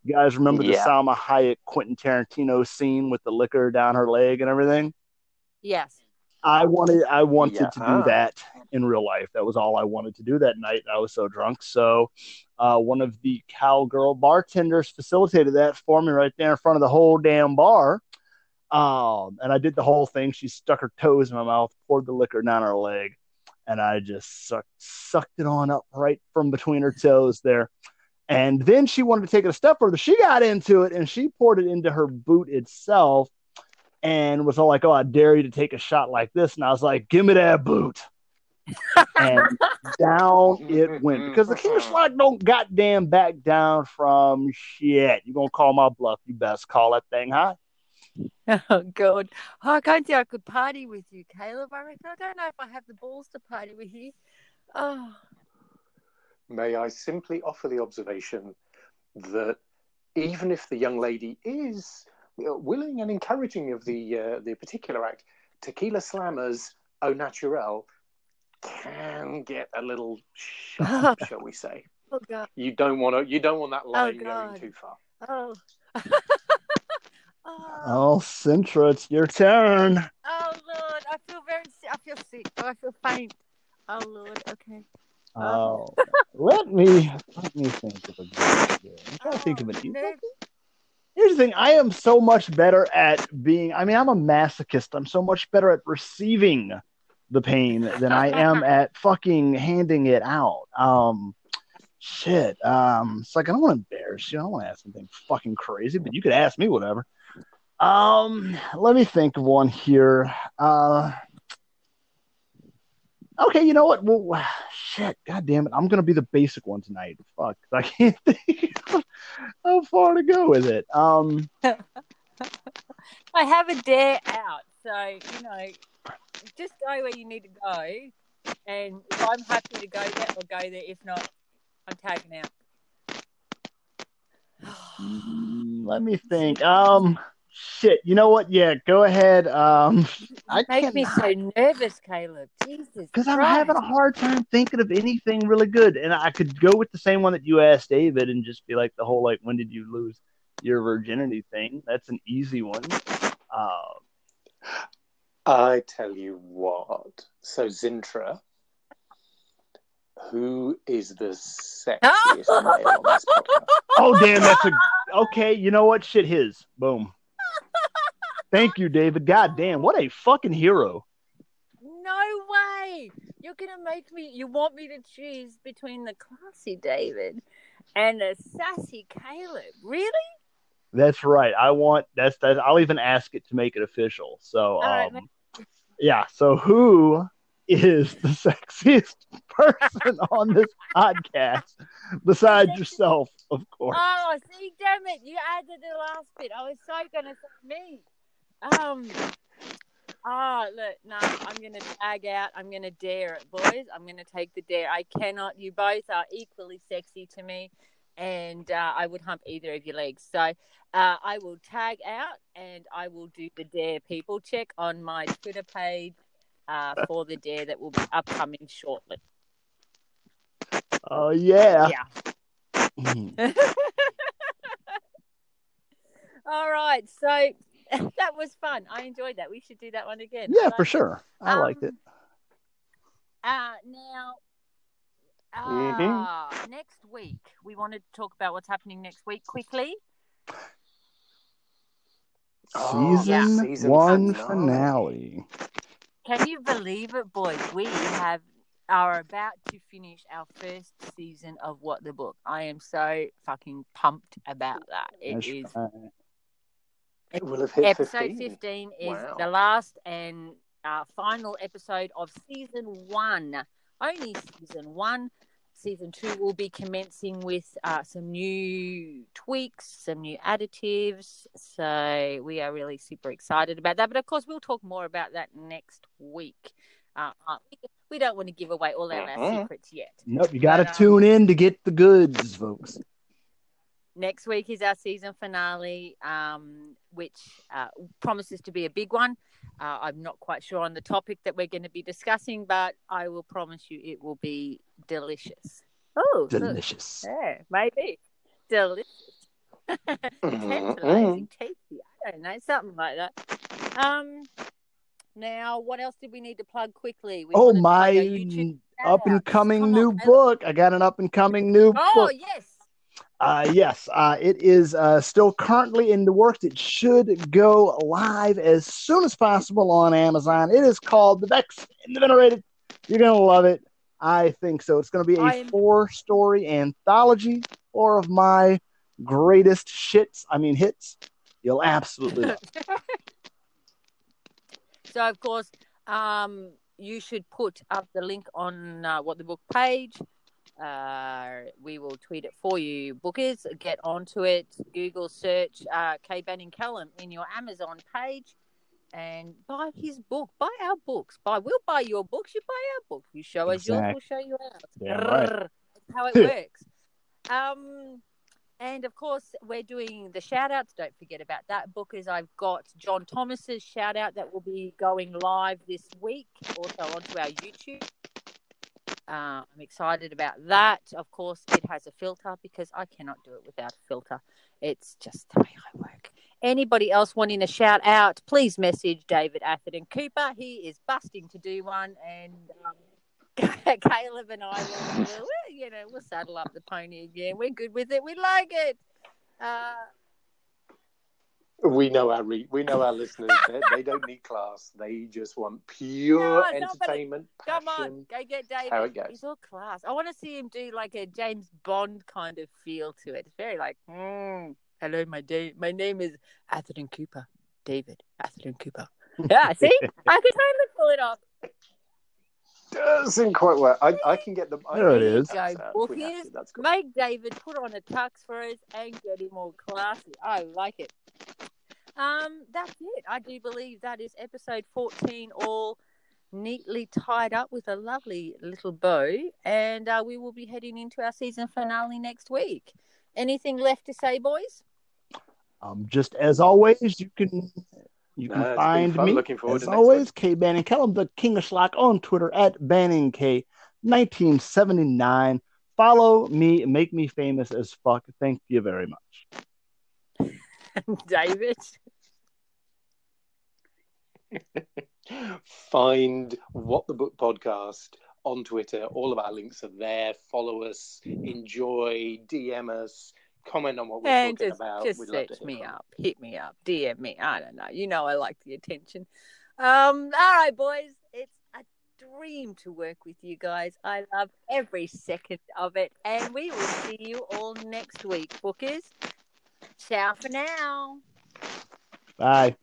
You guys remember the Salma Hayek Quentin Tarantino scene with the liquor down her leg and everything? Yes. I wanted I wanted to Yeah. do that in real life. That was all I wanted to do that night. I was so drunk. So uh, one of the cowgirl bartenders facilitated that for me right there in front of the whole damn bar. Um, and I did the whole thing. She stuck her toes in my mouth, poured the liquor down her leg, and I just sucked sucked it on up right from between her toes there. And then she wanted to take it a step further. She got into it and she poured it into her boot itself and was all like, Oh, I dare you to take a shot like this. And I was like, Give me that boot. and down it went because the King of mm-hmm. Slide don't goddamn back down from shit. You're gonna call my bluff? You best call that thing high. Oh God, oh, I can't say I could party with you, Kaleb. I reckon I don't know if I have the balls to party with you. Oh, May I simply offer the observation that even if the young lady is willing and encouraging of the uh, the particular act, tequila slammers au naturel can get a little sharp, shall we say? oh God, You don't want to. You don't want that line going God. too far. oh. oh. Oh, Dzintra, it's your turn. Oh Lord, I feel very. I feel sick. Oh, I feel faint. Oh Lord, okay. Oh, let me let me think of a good here. I'm trying to think of Oh, an nerve- Here's the thing: I am so much better at being. I mean, I'm a masochist. I'm so much better at receiving the pain than I am at fucking handing it out. Um, shit. Um, it's like I don't want to embarrass you. I don't want to ask something fucking crazy, but you could ask me whatever. Um, let me think of one here. Uh, okay, you know what? Well, shit. God damn it! I'm gonna be the basic one tonight. Fuck, I can't think how far to go with it. Um. I have a dare out, so you know, just go where you need to go. And if I'm happy to go there, I'll go there. If not, I'm taken out. Mm, Let me think. Um, shit. You know what? Yeah, go ahead. Um, I Make can't me so nervous, Kaleb. Jesus, because I'm having a hard time thinking of anything really good, and I could go with the same one that you asked David and just be like the whole like when did you lose your virginity thing. That's an easy one. Uh, I tell you what. So Dzintra, who is the sexiest male on this podcast? oh damn, that's a okay. You know what? Shit, his boom. Thank you, David. God damn, what a fucking hero. No way! You're gonna make me. You want me to choose between the classy David and the sassy Kaleb? Really? That's right. I want that's that. I'll even ask it to make it official. So, right, um, yeah. So, who is the sexiest person on this podcast besides yourself, of course? Oh, see, damn it! You added the last bit. I was so gonna say me. Um. Oh, look, no, I'm gonna tag out. I'm gonna dare it, boys. I'm gonna take the dare. I cannot. You both are equally sexy to me, and uh, I would hump either of your legs. So uh, I will tag out, and I will do the dare. People check on my Twitter page uh, for the dare that will be upcoming shortly. Oh yeah. Yeah. All right, so that was fun. I enjoyed that. We should do that one again. yeah, I for liked sure. I Um, liked it. Uh, now, uh, Mhm. next week, we wanted to talk about what's happening next week quickly. Oh, Season, season one finale. finale. Can you believe it, boys? We have are about to finish our first season of What the Book. I am so fucking pumped about that. It That's is right. It will have hit episode 15. 15 is Wow. the last and uh, final episode of season one only season one season two will be commencing with uh, some new tweaks, some new additives. So we are really super excited about that. But of course, we'll talk more about that next week. Uh, uh, we don't want to give away all of our secrets yet. Nope, you got to But, um, tune in to get the goods, folks. Next week is our season finale, um, which uh, promises to be a big one. Uh, I'm not quite sure on the topic that we're going to be discussing, but I will promise you it will be delicious. Oh, look. Delicious. Yeah, maybe. Delicious. Tantalizing, tasty. I don't know, something like that. Um, now, what else did we need to plug quickly? We Oh, my plug our YouTube up and shout-outs. coming new book. I got an up and coming new Oh, book. Oh, yes. Uh, yes, uh, it is uh, still currently in the works. It should go live as soon as possible on Amazon. It is called The Vex and the Venerated. You're going to love it. I think so. It's going to be a I'm- four story anthology, four of my greatest shits, I mean, hits. You'll absolutely love it. So, of course, um, you should put up the link on uh, what the book page. Uh, we will tweet it for you. Bookers, get onto it. Google search uh, K. Banning Callum in your Amazon page and buy his book. Buy our books. Buy. We'll buy your books. You buy our books. You show us yours. We'll show you ours. Damn right. That's how it works. Um, and of course, we're doing the shout outs. Don't forget about that. Bookers, I've got John Thomas's shout out that will be going live this week, also onto our YouTube. Uh, I'm excited about that. Of course, it has a filter because I cannot do it without a filter. It's just the way I work. Anybody else wanting a shout out, please message David Atherton Cooper. He is busting to do one, and um, Kaleb and I will, you know, we'll saddle up the pony again. We're good with it. We like it. Uh, We know our re- we know our listeners. They, they don't need class. They just want pure No, entertainment, come passion. on, go get David. how it goes. He's all class. I want to see him do like a James Bond kind of feel to it. It's very like, mm, hello, my day. My name is Atherton Cooper. David Atherton Cooper. Yeah, see, I could totally pull it off. Doesn't quite work. I, I can get them. I There it can get is. that Go, out if bookies. That's good. Make David put on a tux for us and get him all classy. I like it. Um, that's it. I do believe that is episode fourteen, all neatly tied up with a lovely little bow, and uh, we will be heading into our season finale next week. Anything left to say, boys? Um, just as always, you can you can No, find me Looking forward as to always, K Banning Kellum, the King of Schlock on Twitter at Banning K, 1979. Follow me, make me famous as fuck. Thank you very much. David. Find what the book podcast on Twitter. All of our links are there. Follow us, enjoy, DM us, comment on what we're And talking just, about. just We'd search me from up, hit me up, DM me. I don't know. You know I like the attention. Um, all right, boys. It's a dream to work with you guys. I love every second of it. And we will see you all next week, bookers. Ciao for now. Bye.